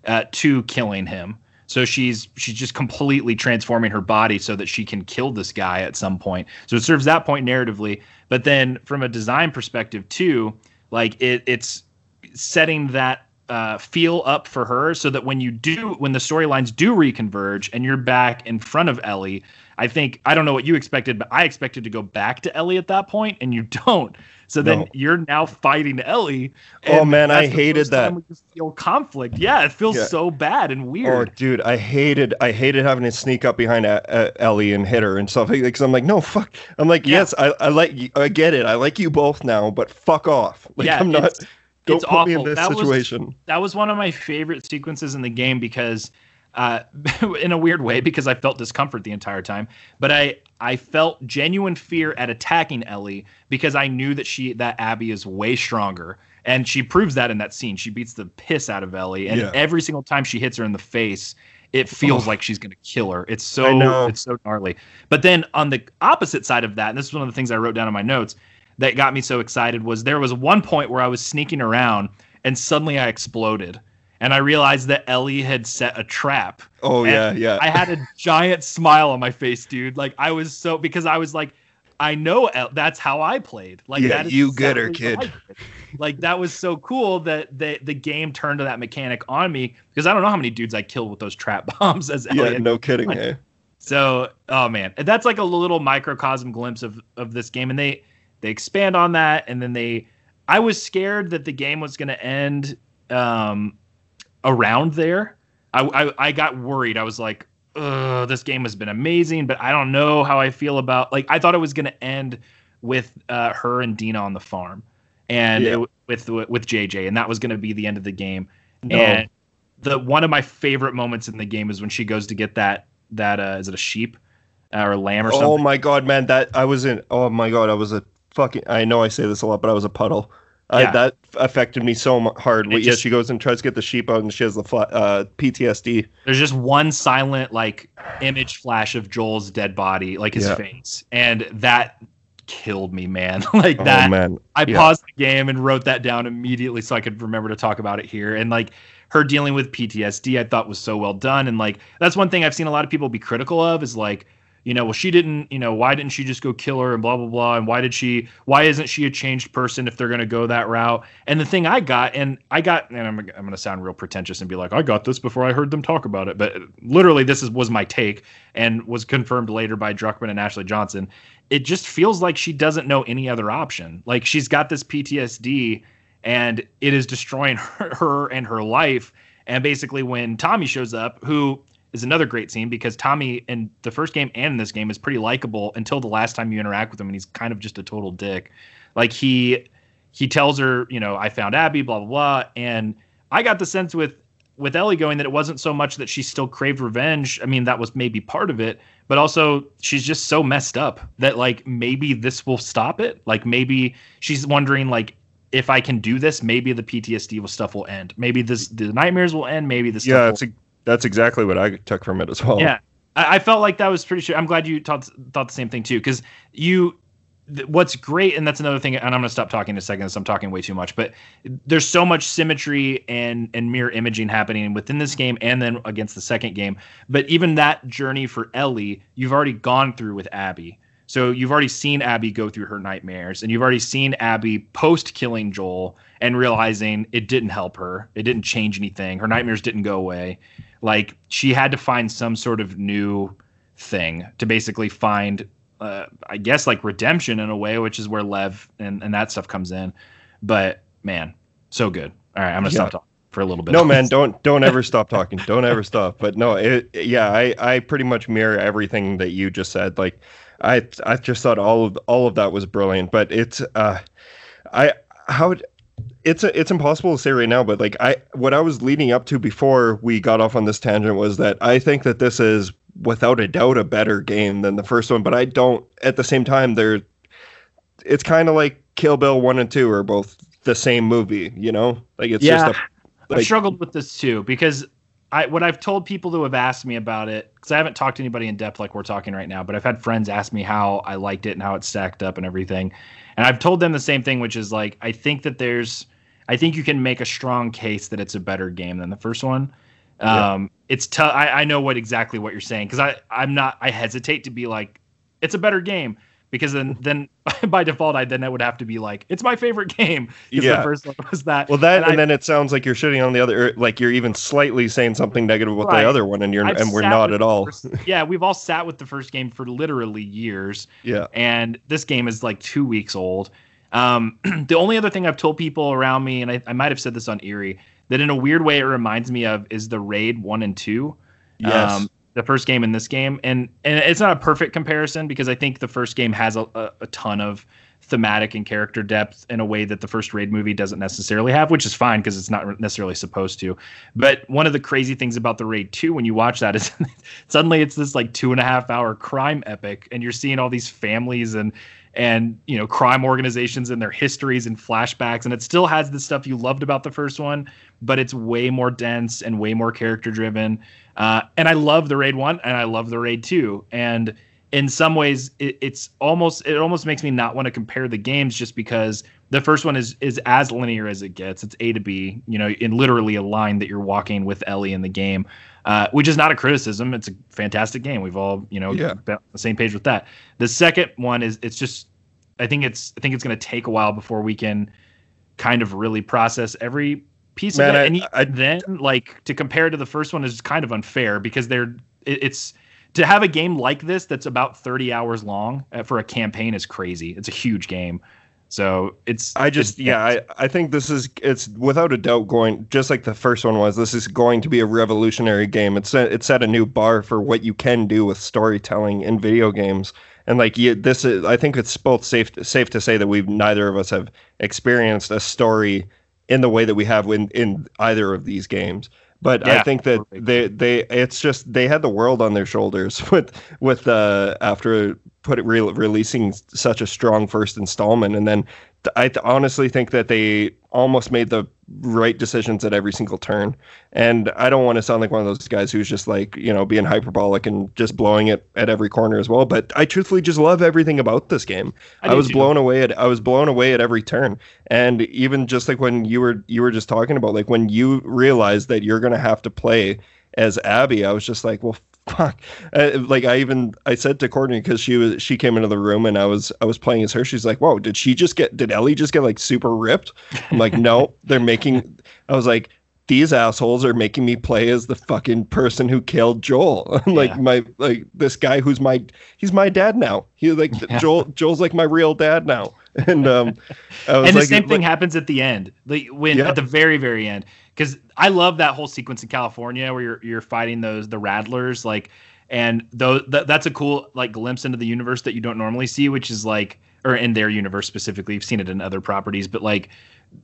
uh, to killing him. So she's she's just completely transforming her body so that she can kill this guy at some point. So it serves that point narratively, but then from a design perspective too, like it it's setting that uh, feel up for her so that when you do when the storylines do reconverge and you're back in front of Ellie, I think I don't know what you expected, but I expected to go back to Ellie at that point, and you don't. So then No. you're now fighting Ellie. Oh, man, I hated that. feel conflict. Yeah, it feels Yeah. so bad and weird. Oh, weird. dude, I hated, I hated having to sneak up behind uh, uh, Ellie and hit her and stuff like. Because I'm like, no, fuck. I'm like, Yeah. yes, I, I like, I get it. I like you both now, but fuck off. Like, Yeah, I'm not. It's- Don't it's put me in awful. this That was- that was one of my favorite sequences in the game because uh, in a weird way because I felt discomfort the entire time but I I felt genuine fear at attacking Ellie because I knew that she that Abby is way stronger. And she proves that in that scene. She beats the piss out of Ellie. And Yeah. every single time she hits her in the face it feels like she's going to kill her. It's so it's so gnarly. But then on the opposite side of that and this is one of the things I wrote down in my notes that got me so excited was there was one point where I was sneaking around and suddenly I exploded. And I realized that Ellie had set a trap. Oh And yeah, yeah. I had a giant smile on my face, dude. Like I was so because I was like, I know El- that's how I played. Like Yeah, that is you get her, kid. Like that was so cool that the the game turned to that mechanic on me because I don't know how many dudes I killed with those trap bombs as yeah, no kidding. Hey. Eh? So, oh man, that's like a little microcosm glimpse of of this game, and they they expand on that, and then they. I was scared that the game was going to end um, around there. I, I I got worried. I was like, this game has been amazing, but I don't know how I feel about. Like, I thought it was going to end with uh, her and Dina on the farm, and Yeah. it, with with JJ, and that was going to be the end of the game. No. And the one of my favorite moments in the game is when she goes to get that that uh, is it a sheep uh, or a lamb or something? Oh my god, man! That I was in. Oh my god, I was a fucking. I know I say this a lot, but I was a puddle. I, that affected me so hard. It yeah, she goes and tries to get the sheep out, and she has the fla- uh, PTSD. There's just one silent like image flash of Joel's dead body, like his Yeah. face, and that killed me, man. like that. oh man, I Yeah. paused the game and wrote that down immediately so I could remember to talk about it here. And like her dealing with PTSD, I thought was so well done. And like that's one thing I've seen a lot of people be critical of is like, you know, well, she didn't, you know, why didn't she just go kill her and blah blah blah, and why did she? Why isn't she a changed person if they're gonna go that route? And the thing I got, and I got, and I'm, I'm gonna sound real pretentious and be like, I got this before I heard them talk about it, but literally this is was my take and was confirmed later by Druckmann and Ashley Johnson it just feels like she doesn't know any other option. Like she's got this PTSD and it is destroying her, her and her life. And basically, when Tommy shows up, who is another great scene because Tommy in the first game and in this game is pretty likable until the last time you interact with him, and he's kind of just a total dick. Like he he tells her, you know, I found Abby, blah blah blah, and I got the sense with with Ellie going that it wasn't so much that she still craved revenge. I mean, that was maybe part of it, but also she's just so messed up that like maybe this will stop it. Like maybe she's wondering like if I can do this, maybe the PTSD will stuff will end. Maybe this the nightmares will end. Maybe stuff yeah, will a, that's exactly what I took from it as well. yeah, I, I felt like that was pretty sure. I'm glad you thought thought the same thing too, because you. What's great, and that's another thing, and I'm going to stop talking in a second, as I'm talking way too much. But there's so much symmetry and and mirror imaging happening within this game, and then against the second game. But even that journey for Ellie, you've already gone through with Abby. So you've already seen Abby go through her nightmares, and you've already seen Abby post killing Joel and realizing it didn't help her. It didn't change anything. Her nightmares didn't go away. Like she had to find some sort of new thing to basically find, uh, I guess, like redemption in a way, which is where Lev and, and that stuff comes in. But man, so good. All right, I'm gonna Yeah. stop talking for a little bit. No, man, don't don't ever stop talking. Don't ever stop. But no, it yeah, I I pretty much mirror everything that you just said. Like I I just thought all of all of that was brilliant. But it's uh I how it- it's it's impossible to say right now, but like I what I was leading up to before we got off on this tangent was that I think that this is without a doubt a better game than the first one, but I don't at the same time they're it's kind of like Kill Bill 1 and 2 are both the same movie, you know? Like it's Yeah. just a I've like- struggled with this too because I what I've told people who have asked me about it because I haven't talked to anybody in depth like we're talking right now, but I've had friends ask me how I liked it and how it stacked up and everything, and I've told them the same thing, which is like I think that there's, I think you can make a strong case that it's a better game than the first one. Yeah. Um, it's tough. I, I know what exactly what you're saying because I I'm not I hesitate to be like it's a better game because then then by default I then I would have to be like it's my favorite game because Yeah. the first one was that. Well, that and, I- then it sounds like you're shitting on the other, like you're even slightly saying something negative with Right. the other one, and you're I've and we're not at all. first- yeah, we've all sat with the first game for literally years, Yeah, and this game is like two weeks old. Um, the only other thing I've told people around me, and I, I might have said this on Eerie, that in a weird way it reminds me of is the Raid one and two. Um, the first game and this game, and and it's not a perfect comparison because I think the first game has a, a, a ton of thematic and character depth in a way that the first Raid movie doesn't necessarily have, which is fine because it's not necessarily supposed to. But one of the crazy things about the Raid 2 when you watch that is suddenly it's this like two and a half hour crime epic, and you're seeing all these families and and you know crime organizations and their histories and flashbacks, and it still has the stuff you loved about the first one, but it's way more dense and way more character driven. Uh, and I love the Raid 1 and I love the Raid 2, and in some ways it, it's almost it almost makes me not want to compare the games just because the first one is is as linear as it gets. It's a to b you know in literally a line that you're walking with ellie in the game uh, which is not a criticism it's a fantastic game we've all you know Yeah. been on the same page with that the second one is it's just i think it's i think it's going to take a while before we can kind of really process every piece Man, of it I- and I- then like to compare to the first one is kind of unfair because they're it, it's to have a game like this that's about 30 hours long uh, for a campaign is crazy. It's a huge game. So it's I just it's- yeah, I, I think this is it's without a doubt going just like the first one was. This is going to be a revolutionary game. It's set, it set a new bar for what you can do with storytelling in video games. And like you, this is I think it's both safe safe to say that we've neither of us have experienced a story in the way that we have in in either of these games. But I think that they they it's just they had the world on their shoulders with with uh after put it re- releasing such a strong first installment. And then th- I th- honestly think that they almost made the right decisions at every single turn. And I don't want to sound like one of those guys who's just like you know being hyperbolic and just blowing it at every corner as well but I truthfully just love everything about this game. I I, was too. blown away at I was blown away at every turn. And even just like when you were you were just talking about like when you realized that you're gonna have to play as Abby I was just like well fuck uh, like I even I said to Courtney because she was she came into the room and I was I was playing as her she's like whoa did she just get did Ellie just get like super ripped I'm like no they're making I was like these assholes are making me play as the fucking person who killed Joel. I'm like Yeah. my like this guy who's my he's my dad now. He like Yeah. Joel Joel's like my real dad now. And um I was and the like, same like- thing happens at the end, like when Yeah. at the very very end, because I love that whole sequence in California where you're you're fighting those the Rattlers, like, and those that, that's a cool like glimpse into the universe that you don't normally see, which is like, or in their universe specifically. You've seen it in other properties, but like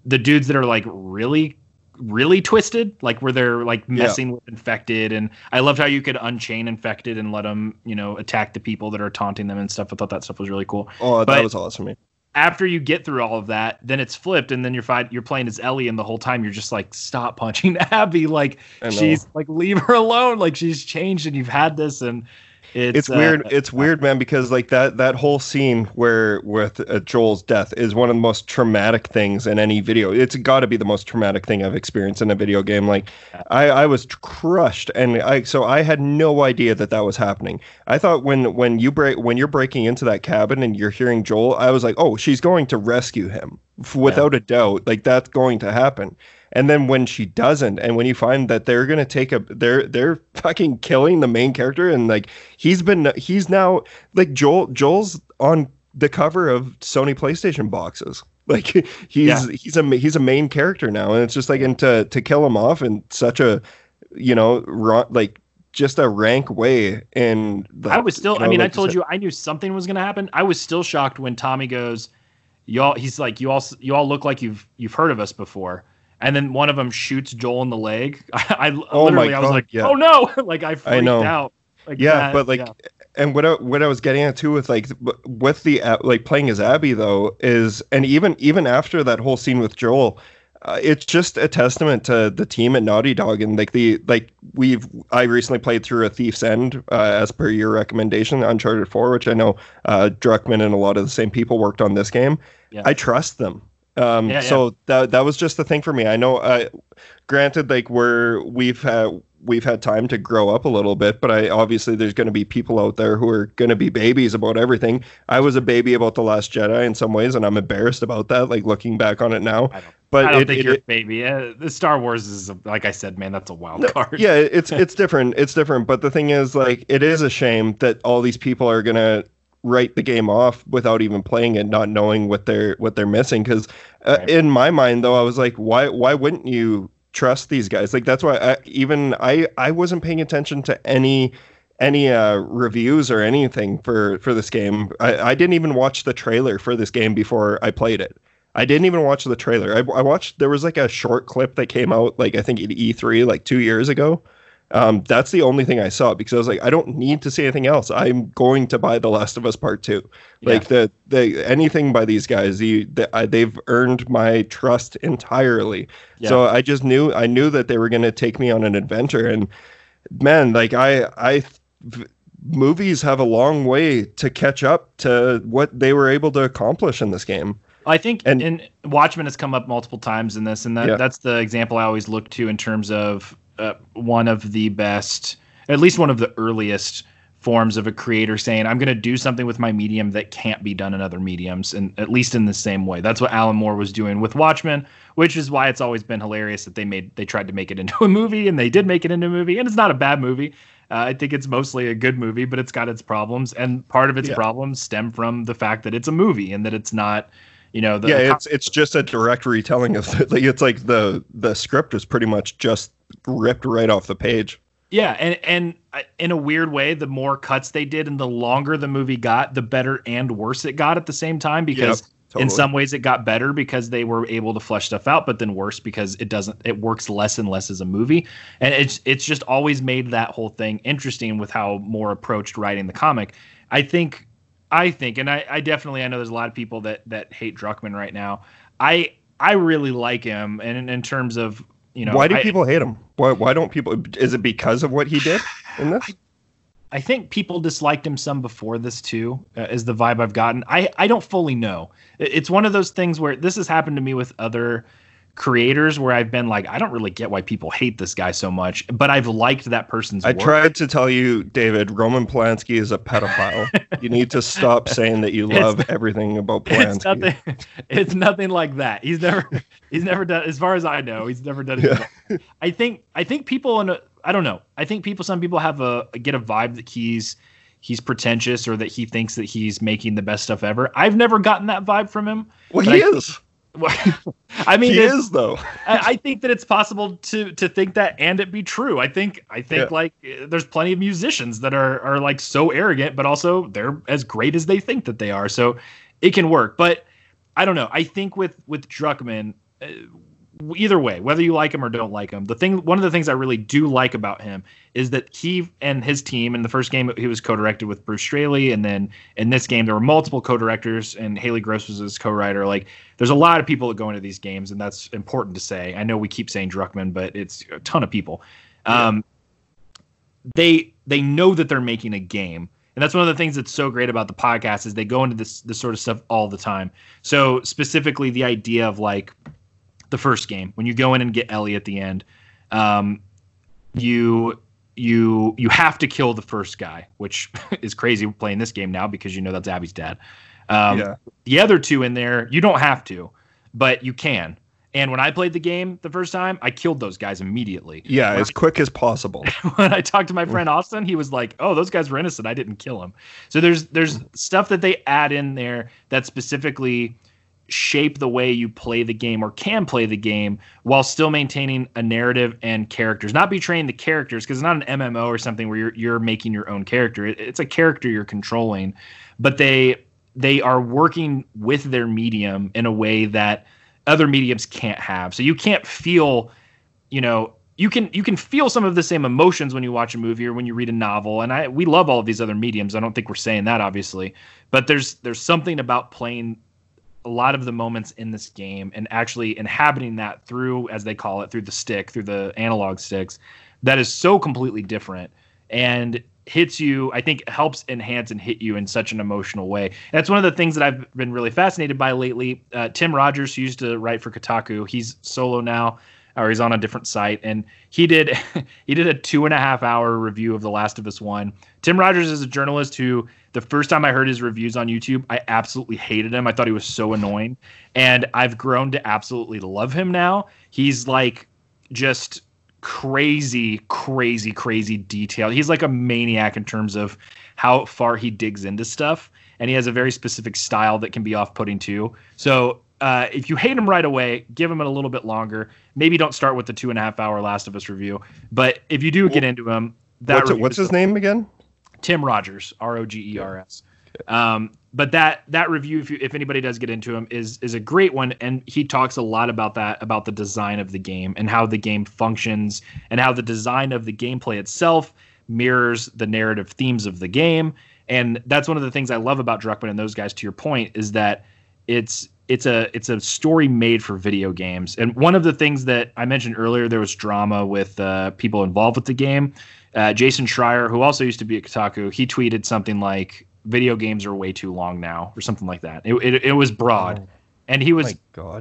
the dudes that are like really really twisted like where they're like Yeah. messing with infected and i loved how you could unchain infected and let them you know attack the people that are taunting them and stuff i thought that stuff was really cool Oh, that was awesome. After you get through all of that, then it's flipped, and then you're fight, you're playing as Ellie, and the whole time you're just like, stop punching Abby, like she's like, leave her alone, like she's changed, and you've had this, and it's, It's uh, weird. It's weird, man, because like that that whole scene where with uh, Joel's death is one of the most traumatic things in any video. It's got to be the most traumatic thing I've experienced in a video game. Like, I I was crushed, and I so I had no idea that that was happening. I thought when when you break when you're breaking into that cabin and you're hearing Joel, I was like, oh, she's going to rescue him without a doubt. Like that's going to happen. And then when she doesn't, and when you find that they're gonna take a, they're they're fucking killing the main character, and like he's been, he's now like Joel, Joel's on the cover of Sony PlayStation boxes. Like he's Yeah. he's a he's a main character now, and it's just like and to to kill him off in such a, you know, like just a rank way. And I was still. you know, I mean, I like told said- you I knew something was going to happen. I was still shocked when Tommy goes, "Y'all." He's like, "You all, you all look like you've you've heard of us before." And then one of them shoots Joel in the leg. I, I Oh my literally, I was God, like, yeah. "Oh no!" like I freaked know. out. Like yeah that, but like yeah. and what I, what I was getting at too with like with the uh, like playing as Abby though is and even even after that whole scene with Joel uh, it's just a testament to the team at Naughty Dog and like the like we've I recently played through a Thief's End uh, as per your recommendation Uncharted 4 which I know uh, Druckmann and a lot of the same people worked on this game Yeah. I trust them um Yeah, so that that was just the thing for me I know uh granted like we're we've had we've had time to grow up a little bit but i obviously there's going to be people out there who are going to be babies about everything i was a baby about the last jedi in some ways and i'm embarrassed about that like looking back on it now I don't- but I don't it- think it- you're it- a baby. Uh, the Star Wars is like I said, man. That's a wild card. yeah it's it's different it's different but the thing is like it is a shame that all these people are going to write the game off without even playing it not knowing what they're what they're missing because uh, Right. in my mind though i was like why why wouldn't you trust these guys like that's why I, even i i wasn't paying attention to any any uh reviews or anything for for this game i i didn't even watch the trailer for this game before i played it I didn't even watch the trailer. I, I watched there was like a short clip that came out like I think at E3 like two years ago. Um, that's the only thing I saw because I was like, I don't need to see anything else. I'm going to buy The Last of Us Part Two. Like the the anything by these guys, you the, I, they've earned my trust entirely. So I just knew I knew that they were going to take me on an adventure, and man, like I I movies have a long way to catch up to what they were able to accomplish in this game. I think And- and, Watchmen has come up multiple times in this, and that, Yeah. that's the example I always look to in terms of uh, one of the best, at least one of the earliest forms of a creator saying, "I'm going to do something with my medium that can't be done in other mediums," and at least in the same way. That's what Alan Moore was doing with Watchmen, which is why it's always been hilarious that they made they tried to make it into a movie, and they did make it into a movie, and it's not a bad movie. Uh, I think it's mostly a good movie, but it's got its problems, and part of its Yeah. problems stem from the fact that it's a movie and that it's not, you know, the yeah, it's it's just a direct retelling of the, like it's like the the script is pretty much just ripped right off the page. Yeah, and and uh, in a weird way, the more cuts they did and the longer the movie got, the better and worse it got at the same time. Because Yep, totally. in some ways it got better because they were able to flesh stuff out, but then worse because it doesn't. It works less and less as a movie, and it's it's just always made that whole thing interesting with how Moore approached writing the comic. I think, I think, and I, I definitely I know there's a lot of people that that hate Druckmann right now. I I really like him, and in, in terms of you know why do I- people hate him? Why why don't people? Is it because of what he did in this? I think people disliked him some before this too, uh, is the vibe I've gotten. I, I don't fully know. It's one of those things where this has happened to me with other creators where I've been like, I don't really get why people hate this guy so much, but I've liked that person's I work. tried to tell you, David. Roman Polanski is a pedophile. you need to stop saying that you It's- love everything about It's Polanski. nothing. It's nothing like that. He's never. He's never done. As far as I know, he's never done. Anything like- I think. I think people in. A, I don't know. I think people. Some people have a get a vibe that he's he's pretentious or that he thinks that he's making the best stuff ever. I've never gotten that vibe from him. well, he I- is. I mean, he is though. I, I think that it's possible to to think that and it be true. I think I think Yeah. like there's plenty of musicians that are are like so arrogant, but also they're as great as they think that they are. So it can work. But I don't know. I think with with Druckmann, uh, either way, whether you like him or don't like him, the thing one of the things I really do like about him is that he and his team in the first game he was co-directed with Bruce Straley, and then in this game there were multiple co-directors, and Haley Gross was his co-writer. Like there's a lot of people that go into these games, and that's important to say. I know we keep saying Druckmann, but it's a ton of people. Um, they they know that they're making a game. And that's one of the things that's so great about the podcast is they go into this this sort of stuff all the time. So specifically the idea of like the first game when you go in and get Ellie at the end, um, you you you have to kill the first guy, which is crazy playing this game now because you know that's Abby's dad. Um, yeah. The other two in there, you don't have to, but you can. And when I played the game the first time, I killed those guys immediately. Yeah, as quick as possible. when I talked to my friend Austin, he was like, "Oh, those guys were innocent. I didn't kill them." So there's there's stuff that they add in there that specifically shape the way you play the game or can play the game while still maintaining a narrative and characters, not betraying the characters because it's not an MMO or something where you're you're making your own character. It- it's a character you're controlling, but they they are working with their medium in a way that other mediums can't have. So you can't feel you know you can you can feel some of the same emotions when you watch a movie or when you read a novel and i we love all of these other mediums i don't think we're saying that obviously but there's there's something about playing a lot of the moments in this game and actually inhabiting that through as they call it through the stick through the analog sticks that is so completely different and hits you i think helps enhance and hit you in such an emotional way. That's one of the things that i've been really fascinated by lately. Uh, tim rogers who used to write for kotaku he's solo now or he's on a different site. And he did he did a two and a half hour review of the last of us one. Tim rogers is a journalist who the first time i heard his reviews on youtube i absolutely hated him. I thought he was so annoying. And i've grown to absolutely love him now. He's like just crazy crazy crazy detail. He's like a maniac in terms of how far he digs into stuff. And he has a very specific style that can be off-putting too. So uh, if you hate him right away, give him a little bit longer. Maybe don't start with the two and a half hour Last of Us review. But if you do get into him, that What's, what's is his name again? Tim Rogers, R O G E R S. Um, but that that review, if you, if anybody does get into him, is is a great one, and he talks a lot about that, about the design of the game and how the game functions, and how the design of the gameplay itself mirrors the narrative themes of the game. And that's one of the things I love about Druckmann and those guys. To your point, is that it's it's a it's a story made for video games. And one of the things that I mentioned earlier, there was drama with uh, people involved with the game. Uh, Jason Schreier, who also used to be at Kotaku, he tweeted something like "Video games are way too long now" or something like that. It it, it was broad, and he was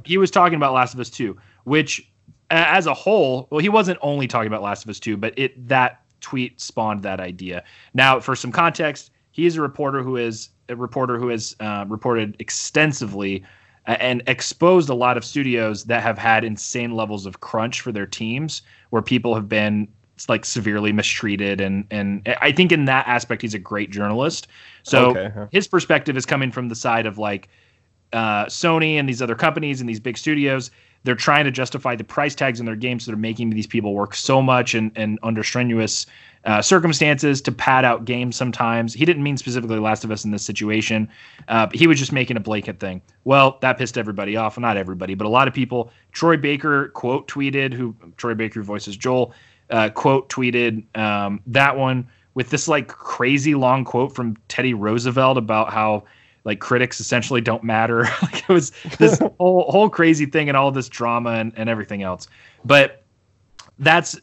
he was talking about Last of Us 2, which as a whole, well, he wasn't only talking about Last of Us 2, but it that tweet spawned that idea. Now, for some context, he is a reporter who is a reporter who has uh, reported extensively and exposed a lot of studios that have had insane levels of crunch for their teams, where people have been like severely mistreated and and I think in that aspect he's a great journalist. So Okay, his perspective is coming from the side of like uh, Sony and these other companies and these big studios. They're trying to justify the price tags in their games that are making these people work so much and, and under strenuous uh, circumstances to pad out games sometimes. He didn't mean specifically Last of Us in this situation. Uh, he was just making a blanket thing. Well, that pissed everybody off. Not everybody, but a lot of people. Troy Baker quote tweeted, who Troy Baker voices Joel, uh, quote tweeted um, that one with this like crazy long quote from Teddy Roosevelt about how like critics essentially don't matter. like it was this whole whole crazy thing and all this drama and, and everything else. But that's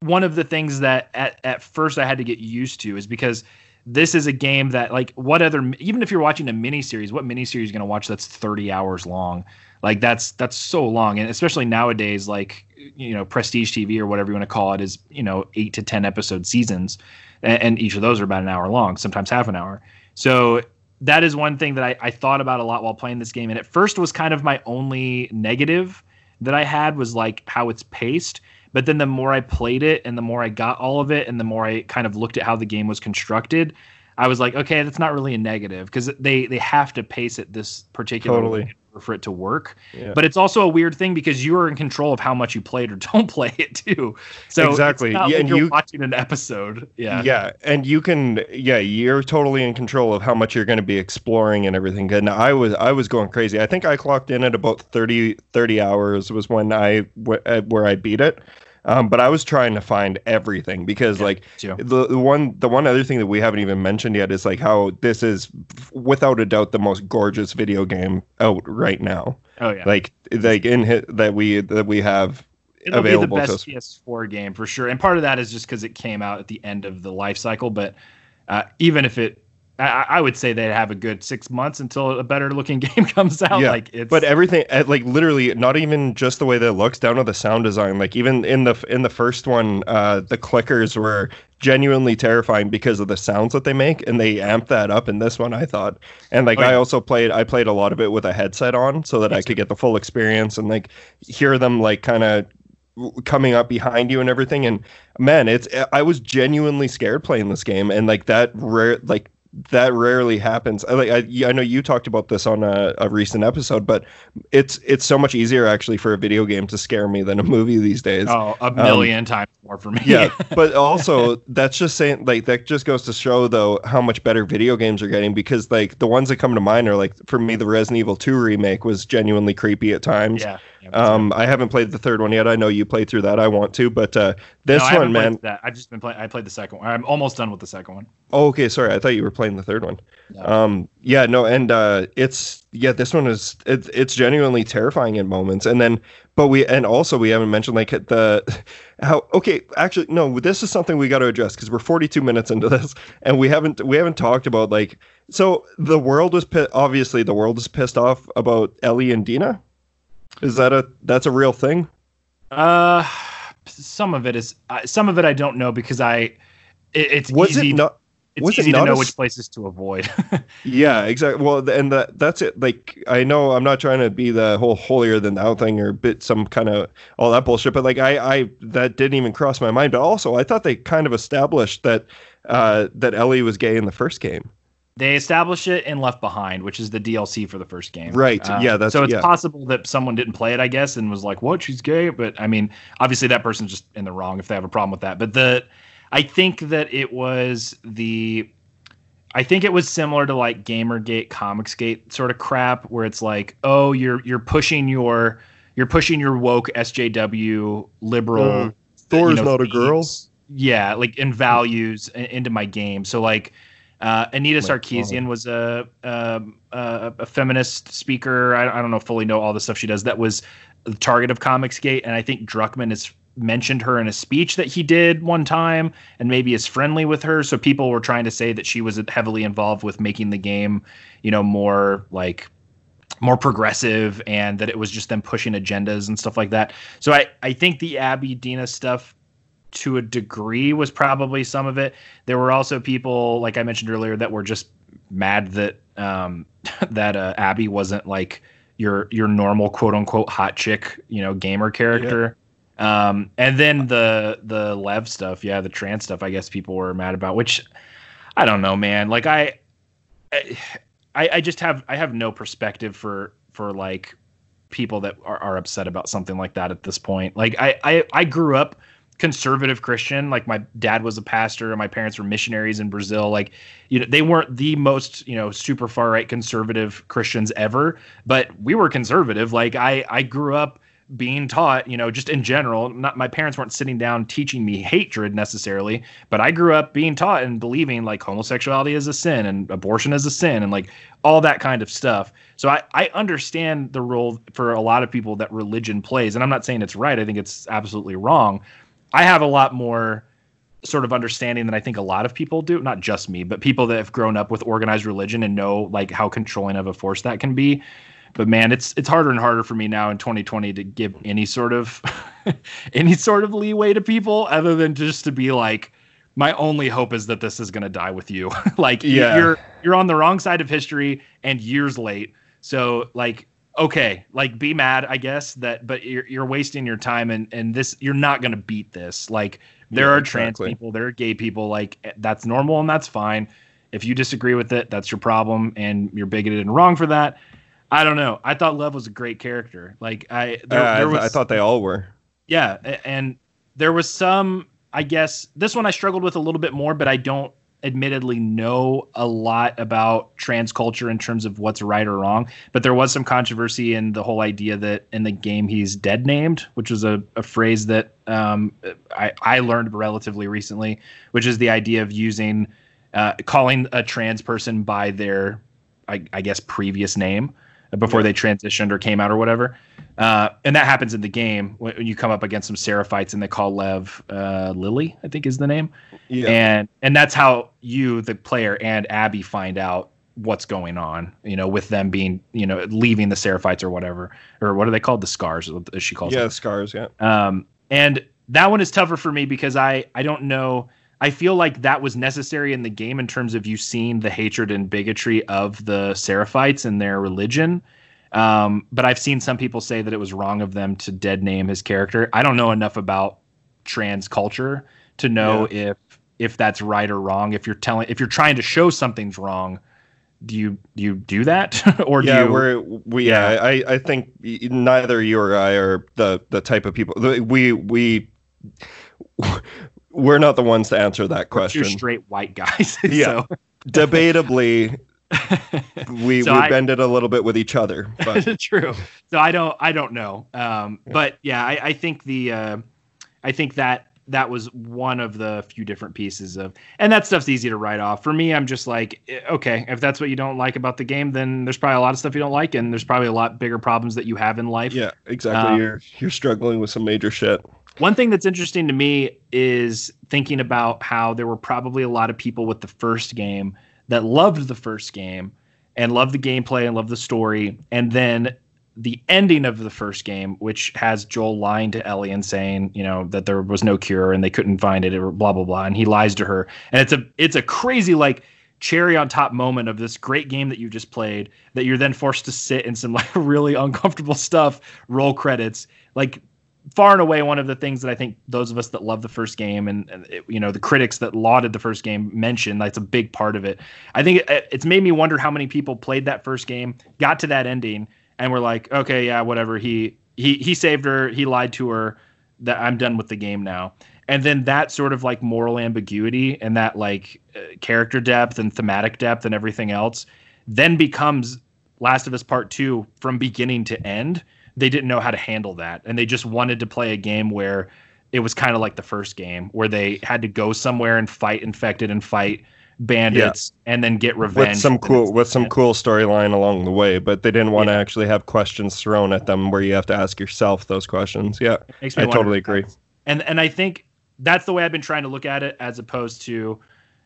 one of the things that at, at first I had to get used to is because this is a game that like what other even if you're watching a miniseries, what miniseries are you gonna watch that's 30 hours long? Like that's that's so long. And especially nowadays, like you know, prestige TV or whatever you want to call it is, you know, eight to ten episode seasons. And, and each of those are about an hour long, sometimes half an hour. So that is one thing that I, I thought about a lot while playing this game. And at first was kind of my only negative that I had was like how it's paced. But then the more I played it and the more I got all of it and the more I kind of looked at how the game was constructed, I was like, okay, that's not really a negative because they they have to pace it this particular Totally. way for it to work. Yeah. But it's also a weird thing because you are in control of how much you played or don't play it too. So Exactly. Yeah, and you're you- watching an episode. Yeah. yeah and you can yeah you're totally in control of how much you're going to be exploring and everything and i was i was going crazy i think i clocked in at about 30 30 hours was when i where i beat it um, but i was trying to find everything because like the, the one the one other thing that we haven't even mentioned yet is like how this is without a doubt the most gorgeous video game out right now Oh yeah. like like in hit that we that we have It'll be the available to best us. PS4 game for sure, and part of that is just because it came out at the end of the life cycle. But uh, even if it, I, I would say they'd have a good six months until a better looking game comes out. Yeah, like it's but everything uh, like literally not even just the way that it looks down to the sound design. Like even in the in the first one uh the clickers were genuinely terrifying because of the sounds that they make and they amped that up in this one i thought. And like Oh, yeah. i also played i played a lot of it with a headset on so that i could get the full experience and like hear them like kind of coming up behind you and everything. And man it's i was genuinely scared playing this game. And like that rare like that rarely happens I, like I, I know you talked about this on a, a recent episode but it's it's so much easier actually for a video game to scare me than a movie these days oh a um, million times more for me. yeah but also that's just saying like that just goes to show though how much better video games are getting because like the ones that come to mind are like for me the resident evil 2 remake was genuinely creepy at times yeah. Um i haven't played the third one yet i know you played through that i want to but uh this No, one man that I've just been playing. I played the second one. I'm almost done with the second one. oh okay sorry i thought you were playing the third one No. um yeah no and uh it's yeah this one is it's it's genuinely terrifying in moments and then but we and also we haven't mentioned like the how okay actually no this is something we got to address because we're 42 minutes into this and we haven't we haven't talked about like so the world was obviously the world is pissed off about ellie and dina is that a that's a real thing Uh, some of it is. Uh, some of it I don't know because I. It, it's was easy. it not it's was it easy to know a which places to avoid. Yeah, exactly. Well, and that that's it. Like, I know I'm not trying to be the whole holier than thou thing or bit some kind of all that bullshit, but like, I, I that didn't even cross my mind. But also, I thought they kind of established that uh, that Ellie was gay in the first game. They establish it in Left Behind, which is the DLC for the first game. Right, Uh, yeah, that's- so it's yeah. possible that someone didn't play it, I guess, and was like, "What? She's gay?" But I mean, obviously that person's just in the wrong if they have a problem with that. But the, I think that it was the, I think it was similar to like GamerGate, ComicsGate sort of crap, where it's like, oh, you're you're pushing your you're pushing your woke SJW liberal. Uh, Thor's you know, not a girl. Yeah, like in values into my game. So like uh, Anita Sarkeesian was a, um, a a feminist speaker. I, I don't know fully know all the stuff she does. That was the target of Comicsgate, and I think Druckmann has mentioned her in a speech that he did one time, and maybe is friendly with her. So people were trying to say that she was heavily involved with making the game, you know, more like more progressive and that it was just them pushing agendas and stuff like that. So I, I think the Abby Dina stuff to a degree was probably some of it. There were also people, like I mentioned earlier, that were just mad that um, that uh, Abby wasn't like your your normal quote unquote hot chick, you know, gamer character. Um, and then the the Lev stuff, yeah, the trans stuff. I guess people were mad about, which I don't know, man. Like I, I, I just have I have no perspective for for like people that are, are upset about something like that at this point. Like I, I I grew up conservative Christian. Like my dad was a pastor and my parents were missionaries in Brazil. Like, you know, they weren't the most, you know, super far right conservative Christians ever, but we were conservative. Like I, I grew up being taught, you know, just in general, not my parents weren't sitting down teaching me hatred necessarily, but I grew up being taught and believing like homosexuality is a sin and abortion is a sin and like all that kind of stuff. So I, I understand the role for a lot of people that religion plays. And I'm not saying it's right. I think it's absolutely wrong. I have a lot more sort of understanding than I think a lot of people do. Not just me, but people that have grown up with organized religion and know like how controlling of a force that can be. But man, it's it's harder and harder for me now in 2020 to give any sort of any sort of leeway to people other than just to be like my only hope is that this is going to die with you. like Yeah. you're you're on the wrong side of history and years late. So like okay, like be mad, I guess that, but you're you're wasting your time and and this you're not gonna beat this. Like there Yeah, are trans exactly. people, there are gay people, like eh, that's normal and that's fine. If you disagree with it, that's your problem, and you're bigoted and wrong for that. I don't know. I thought Lev was a great character. Like I, there, Uh, there was, I thought they all were. yeah, and there was some. I guess this one I struggled with a little bit more, but I don't admittedly know a lot about trans culture in terms of what's right or wrong. But there was some controversy in the whole idea that in the game he's dead named, which was a, a phrase that um, I, I learned relatively recently, which is the idea of using uh, calling a trans person by their, I, I guess, previous name before they transitioned or came out or whatever. Uh, and that happens in the game when, you come up against some Seraphites and they call Lev uh, Lily, I think is the name. Yeah. And and that's how you, the player, and Abby find out what's going on. You know, with them being, you know, leaving the Seraphites or whatever, or what are they called? The Scars, as she calls them. yeah, scars. Yeah. Um, and that one is tougher for me because I I don't know. I feel like that was necessary in the game in terms of you seeing the hatred and bigotry of the Seraphites and their religion. Um, but I've seen some people say that it was wrong of them to dead name his character. I don't know enough about trans culture to know if if that's right or wrong. If you're telling if you're trying to show something's wrong, do you do you do that or do yeah, you? we're we. Yeah, I I think neither you or I are the the type of people. We we we're not the ones to answer that question. straight white guys. Yeah. So- Debatably, we So we I- bend it a little bit with each other, but True. So I don't I don't know. Um, but yeah, I, I think the uh, I think that that was one of the few different pieces of and that stuff's easy to write off. For me, I'm just like, eh, okay, if that's what you don't like about the game, then there's probably a lot of stuff you don't like, and there's probably a lot bigger problems that you have in life. yeah, exactly. Um, you're you're struggling with some major shit. One thing that's interesting to me is thinking about how there were probably a lot of people with the first game that loved the first game and loved the gameplay and loved the story. And then the ending of the first game, which has Joel lying to Ellie and saying, you know, that there was no cure and they couldn't find it or blah blah blah. And he lies to her. And it's a it's a crazy like cherry on top moment of this great game that you just played that you're then forced to sit in some like really uncomfortable stuff, roll credits. Like far and away one of the things that I think those of us that love the first game and, and it- you know the critics that lauded the first game mentioned that's a big part of it. I think it, it's made me wonder how many people played that first game, got to that ending, and were like, okay, yeah, whatever. He he he saved her. He lied to her. That I'm done with the game now. And then that sort of like moral ambiguity and that like uh, character depth and thematic depth and everything else then becomes Last of Us Part 2 from beginning to end. They didn't know how to handle that. And they just wanted to play a game where it was kind of like the first game, where they had to go somewhere and fight infected and fight bandits and then get revenge. With some cool with some cool storyline along the way, but they didn't want to Yeah. actually have questions thrown at them where you have to ask yourself those questions. Yeah, I totally agree. And and I think that's the way I've been trying to look at it, as opposed to,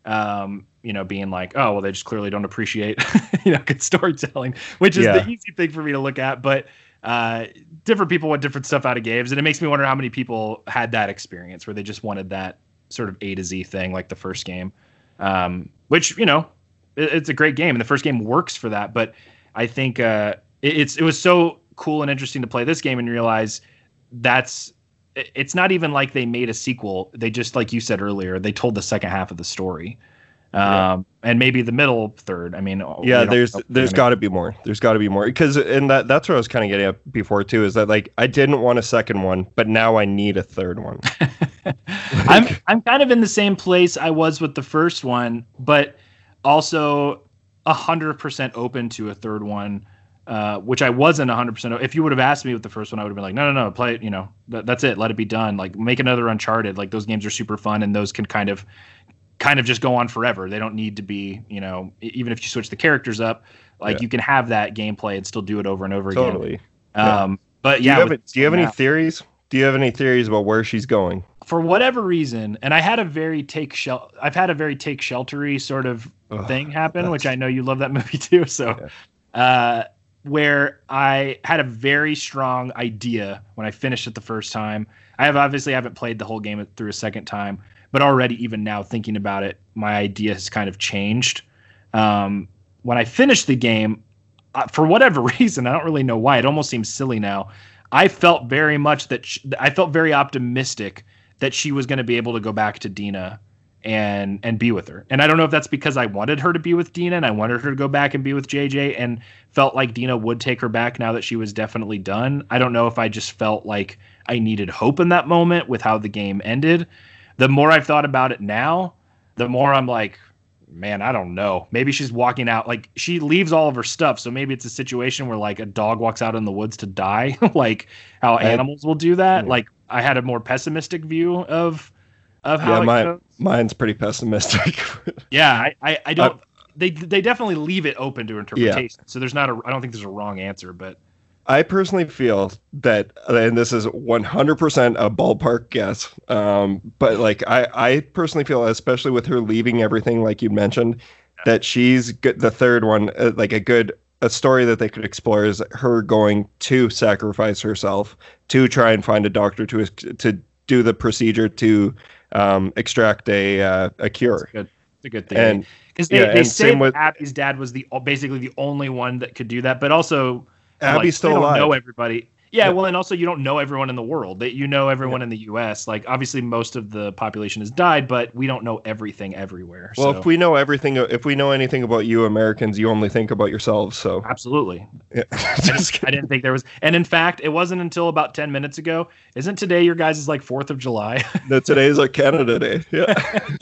um, you know, being like, oh well, they just clearly don't appreciate, you know, good storytelling, which is Yeah. the easy thing for me to look at. But uh, different people want different stuff out of games, and it makes me wonder how many people had that experience where they just wanted that sort of A to Z thing, like the first game, um, which you know, it, it's a great game, and the first game works for that. But I think uh, it, it's it was so cool and interesting to play this game and realize that's it- it's not even like they made a sequel. They just like you said earlier, they told the second half of the story. Um, and maybe the middle third. I mean, yeah there's there's got to be more there's got to be more because and that that's what i was kind of getting at before too is that like i didn't want a second one but now i need a third one I'm I'm kind of in the same place I was with the first one, but also hundred percent open to a third one. Uh, which I wasn't 100%. If you would have asked me with the first one, I would have been like, no, no, no, play it. You know, that, that's it. Let it be done. Like, make another Uncharted. Like, those games are super fun, and those can kind of, kind of just go on forever. They don't need to be, you know, even if you switch the characters up, like Yeah. you can have that gameplay and still do it over and over totally again. Um, but do you yeah, have, do you have any theories do you have any theories about where she's going for whatever reason, and I had a very take shel- I've had a very take sheltery sort of Ugh, thing happen, which I know you love that movie too. So, uh, where I had a very strong idea when I finished it the first time. I have obviously haven't played the whole game through a second time, but already even now thinking about it, my idea has kind of changed. Um, when I finished the game, uh, for whatever reason, I don't really know why. It almost seems silly now. I felt very much that sh- I felt very optimistic that she was going to be able to go back to Dina and and be with her. And I don't know if that's because I wanted her to be with Dina and I wanted her to go back and be with JJ and felt like Dina would take her back now that she was definitely done. I don't know if I just felt like I needed hope in that moment with how the game ended. The more I've thought about it now, the more I'm like, man, I don't know. Maybe she's walking out like she leaves all of her stuff, so maybe it's a situation where like a dog walks out in the woods to die, like how I- animals will do that. Yeah. Like I had a more pessimistic view of of how yeah goes. mine's pretty pessimistic Yeah, I, I, I don't. Uh, they they definitely leave it open to Yeah. interpretation. So there's not a. I don't think there's a wrong answer, but I personally feel that, and this is 100% a ballpark guess, um, but like I, I personally feel, especially with her leaving everything, like you mentioned, that she's good, the third one, uh, like a good a story that they could explore is her going to sacrifice herself to try and find a doctor to to do the procedure to um, extract a uh, a cure. good. It's a good thing. And because they, yeah, they say with- Abby's dad was the basically the only one that could do that, but also Abby's like, still alive. Know everybody. Yeah, Yeah. well, and also you don't know everyone in the world. That you know everyone in the U.S. Like obviously most of the population has died, but we don't know everything everywhere. Well, so. if we know everything, uh, if we know anything about you Americans, you only think about yourselves. So absolutely, yeah. I didn't, I didn't think there was. And in fact, it wasn't until about ten minutes ago. Isn't today your guys' is like Fourth of July? that today's like Canada Day. Yeah.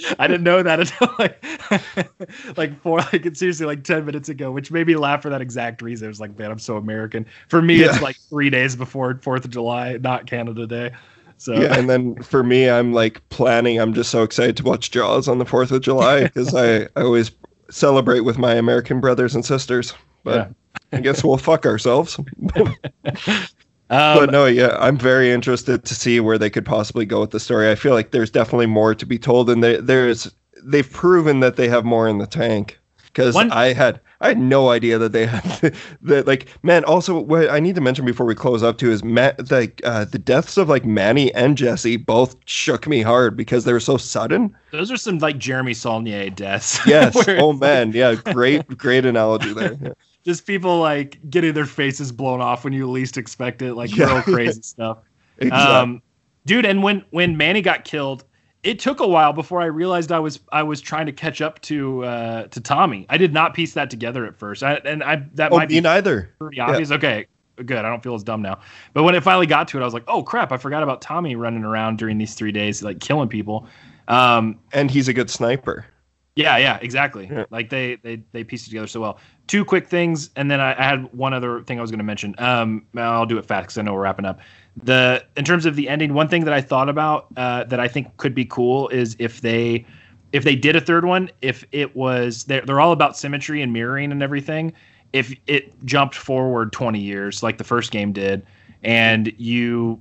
I didn't know that until like like four like seriously like ten minutes ago, which made me laugh for that exact reason. It was like, man, I'm so American. For me, it's like three days before Fourth of July, not Canada Day. So yeah. And then for me, I'm like planning. I'm just so excited to watch Jaws on the 4th of July because I, I always celebrate with my American brothers and sisters. But I guess we'll fuck ourselves. um, but no, yeah, I'm very interested to see where they could possibly go with the story. I feel like there's definitely more to be told, and they, there's they've proven that they have more in the tank. Because I had I had no idea that they had that like man. Also, what I need to mention before we close up too is Matt like uh, the deaths of like Manny and Jesse both shook me hard because they were so sudden. those are some like Jeremy Saulnier deaths. Yes. oh man. Yeah. Great. Great analogy there. Yeah. just people like getting their faces blown off when you least expect it, like Yeah. real crazy stuff. Exactly. Um, dude, and when when Manny got killed, it took a while before I realized I was I was trying to catch up to uh, to Tommy. I did not piece that together at first, I, and I that oh, might me be neither. pretty obvious. Okay, good. I don't feel as dumb now. But when it finally got to it, I was like, oh crap! I forgot about Tommy running around during these three days, like killing people. Um, And he's a good sniper. yeah, yeah, exactly. Yeah. Like they they they pieced it together so well. Two quick things, and then I, I had one other thing I was going to mention. Um, I'll do it fast because I know we're wrapping up. The in terms of the ending, one thing that I thought about uh, that I think could be cool is if they if they did a third one, if it was they're they're all about symmetry and mirroring and everything. If it jumped forward twenty years like the first game did, and you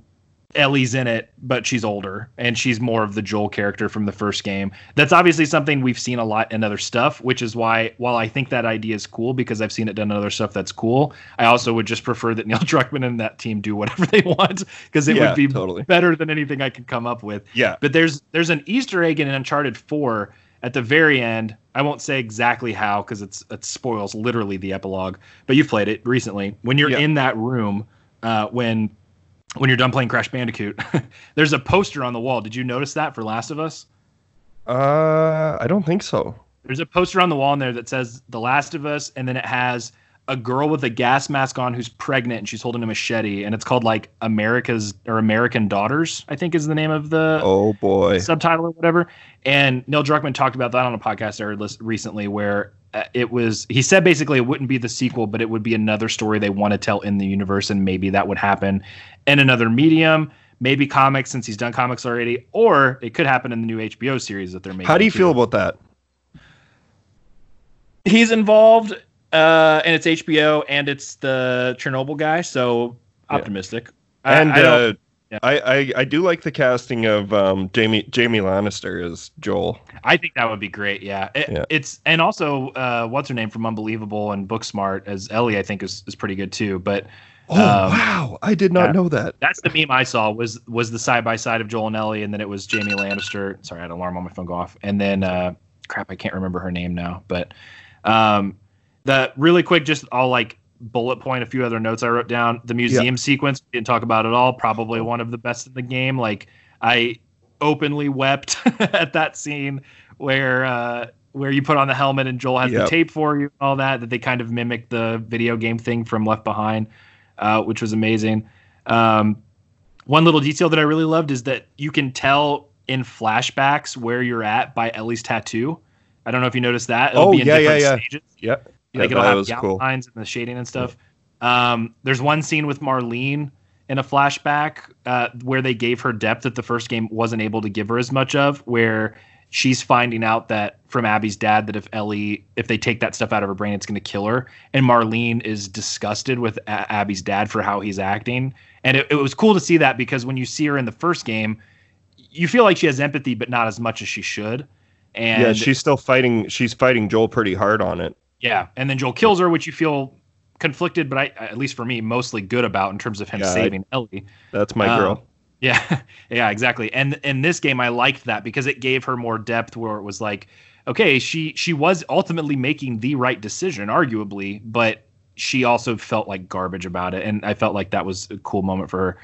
Ellie's in it, but she's older and she's more of the Joel character from the first game. That's obviously something we've seen a lot in other stuff, which is why while I think that idea is cool because I've seen it done in other stuff that's cool, I also would just prefer that Neil Druckmann and that team do whatever they want because it Yeah, would be totally. better than anything I could come up with. Yeah. But there's there's an Easter egg in Uncharted 4 at the very end. I won't say exactly how because it's it spoils literally the epilogue. But you've played it recently. When you're Yeah. in that room, uh, when when you're done playing Crash Bandicoot, there's a poster on the wall. Did you notice that for Last of Us? Uh, I don't think so. There's a poster on the wall in there that says The Last of Us, and then it has a girl with a gas mask on who's pregnant and she's holding a machete, and it's called like America's or American Daughters, I think is the name of the Oh boy. subtitle or whatever. And Neil Druckmann talked about that on a podcast I heard recently, where it was he said basically it wouldn't be the sequel, but it would be another story they want to tell in the universe, and maybe that would happen in another medium. Maybe comics, since he's done comics already, or it could happen in the new HBO series that they're making. How do you too feel about that? he's involved uh and it's hbo and it's the chernobyl guy so optimistic I- And I, don't- uh, yeah. I, I I do like the casting of um, Jamie Jamie Lannister as Joel. I think that would be great yeah. It- Yeah. it's and also uh what's her name from unbelievable and booksmart as ellie i think is, is pretty good too but Oh Um, wow! I did not yeah. know that. that's the meme i saw was was the side by side of joel and ellie and then it was jamie lannister sorry i had an alarm on my phone go off and then uh crap i can't remember her name now but um the really quick just i'll like bullet point a few other notes i wrote down the museum sequence we didn't talk about at all probably one of the best in the game like i openly wept at that scene where uh where you put on the helmet and joel has Yep. the tape for you all that that they kind of mimic the video game thing from left behind uh, which was amazing um, one little detail that I really loved is that you can tell in flashbacks where you're at by Ellie's tattoo. I don't know if you noticed that. It'll Oh, be in yeah, yeah, different yeah. stages. Yeah, yeah, like it'll have gout cool. lines and the shading and stuff. Um, there's one scene with Marlene in a flashback uh, where they gave her depth that the first game wasn't able to give her as much of, where she's finding out that from Abby's dad that if Ellie, if they take that stuff out of her brain, it's going to kill her. And Marlene is disgusted with A- Abby's dad for how he's acting. And it, it was cool to see that because when you see her in the first game, you feel like she has empathy, but not as much as she should. And yeah, she's still fighting. She's fighting Joel pretty hard on it. Yeah, and then Joel kills her, which you feel conflicted, but I, at least for me, mostly good about in terms of him Yeah, I- saving Ellie. That's my Um, girl. Yeah, yeah, exactly. And in this game, I liked that because it gave her more depth, where it was like, okay, she she was ultimately making the right decision, arguably, but she also felt like garbage about it, and I felt like that was a cool moment for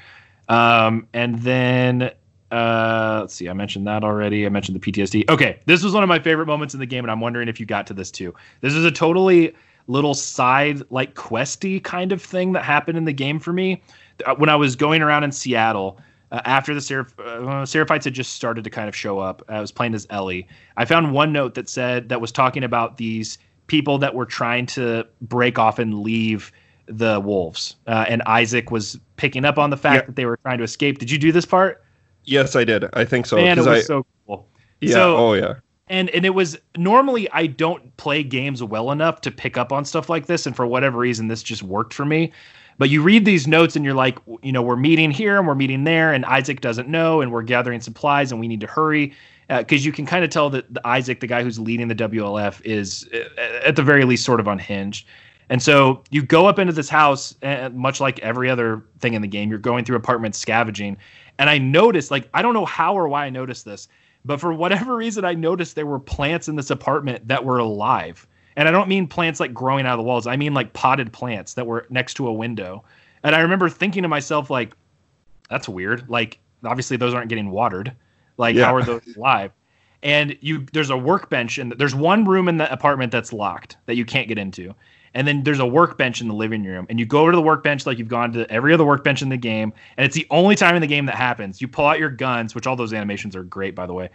her. Um, and then uh, let's see, I mentioned that already. I mentioned the PTSD. Okay, this was one of my favorite moments in the game, and I'm wondering if you got to this too. This is a totally little side like questy kind of thing that happened in the game for me Uh, when I was going around in Seattle. Uh, after the Seraph- uh, Seraphites had just started to kind of show up, I was playing as Ellie. I found one note that said that was talking about these people that were trying to break off and leave the wolves, uh, and Isaac was picking up on the fact Yeah. that they were trying to escape. Did you do this part? Yes, I did. I think so. Man, it was I, so cool. yeah. so- oh yeah. and and it was normally I don't play games well enough to pick up on stuff like this, and for whatever reason, this just worked for me. But you read these notes and you're like, you know, we're meeting here and we're meeting there, and Isaac doesn't know, and we're gathering supplies, and we need to hurry because you can kind of tell that the Isaac, the guy who's leading the WLF, is uh, at the very least sort of unhinged. And so you go up into this house, and much like every other thing in the game, you're going through apartments scavenging. And I noticed, like, I don't know how or why I noticed this, but for whatever reason, I noticed there were plants in this apartment that were alive. And I don't mean plants like growing out of the walls. I mean like potted plants that were next to a window. And I remember thinking to myself, like, that's weird. Like, obviously those aren't getting watered. Like, Yeah. how are those alive? And you, there's a workbench, and there's one room in the apartment that's locked that you can't get into. And then there's a workbench in the living room, and you go over to the workbench like you've gone to every other workbench in the game, and it's the only time in the game that happens. You pull out your guns, which all those animations are great, by the way.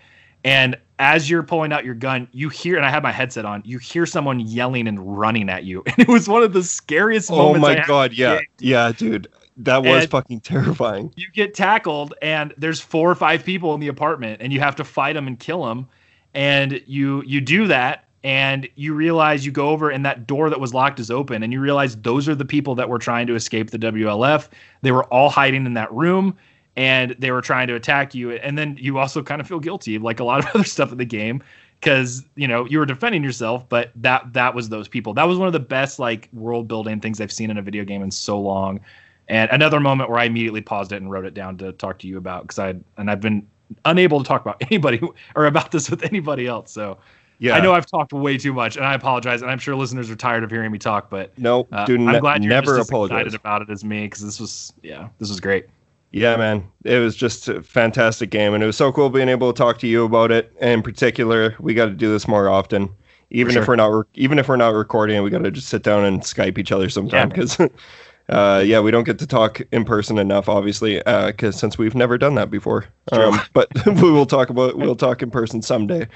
And as you're pulling out your gun, you hear, and I have my headset on, you hear someone yelling and running at you. And it was one of the scariest Oh moments. I my had god. Yeah. Yeah, dude. That was And- fucking terrifying. You get tackled, and there's four or five people in the apartment, and you have to fight them and kill them. And you you do that, and you realize you go over, and that door that was locked is open, and you realize those are the people that were trying to escape the WLF. They were all hiding in that room, and they were trying to attack you. And then you also kind of feel guilty, like a lot of other stuff in the game, because you know you were defending yourself, but that that was those people. That was one of the best like world building things I've seen in a video game in so long. And another moment where I immediately paused it and wrote it down to talk to you about because I and I've been unable to talk about anybody or about this with anybody else. So Yeah. I know I've talked way too much, and I apologize. And I'm sure listeners are tired of hearing me talk, but No, uh, dude, I'm glad you're never just as apologize. excited about it as me because this was yeah, this was great. Yeah, man, it was just a fantastic game, and it was so cool being able to talk to you about it. And in particular, we got to do this more often, even sure. if we're not re- even if we're not recording. We got to just sit down and Skype each other sometime Yeah. because, uh, yeah, we don't get to talk in person enough, obviously, because since we've never done that before. Um, but we will talk about we'll talk in person someday.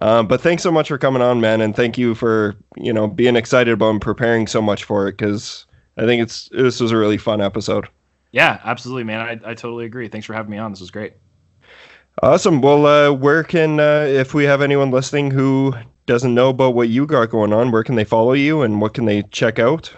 Um, but thanks so much for coming on, man, and thank you for you know being excited about and preparing so much for it because I think it's this was a really fun episode. Yeah, absolutely, man. I, I totally agree. Thanks for having me on. This was great. Awesome. Well, uh, where can uh, if we have anyone listening who doesn't know about what you got going on, where can they follow you and what can they check out?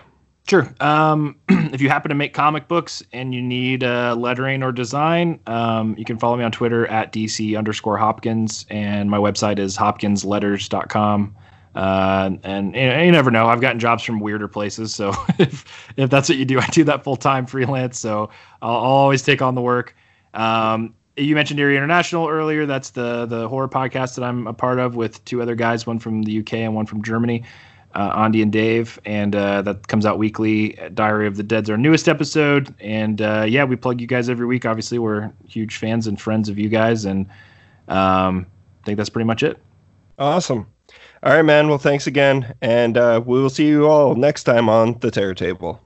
Sure. Um, if you happen to make comic books and you need uh, lettering or design, um, you can follow me on Twitter at DC underscore Hopkins, and my website is hopkinsletters.com. Uh, and, and you never know. I've gotten jobs from weirder places, so if if that's what you do, I do that full time freelance. So I'll, I'll always take on the work. Um, you mentioned Eerie International earlier. That's the the horror podcast that I'm a part of with two other guys, one from the UK and one from Germany uh, Andy and Dave, and uh, that comes out weekly. Diary of the Dead's our newest episode, and uh, yeah, we plug you guys every week. Obviously, we're huge fans and friends of you guys, and um, I think that's pretty much it. Awesome. All right, man. Well, thanks again, and uh, we will see you all next time on the Terror Table.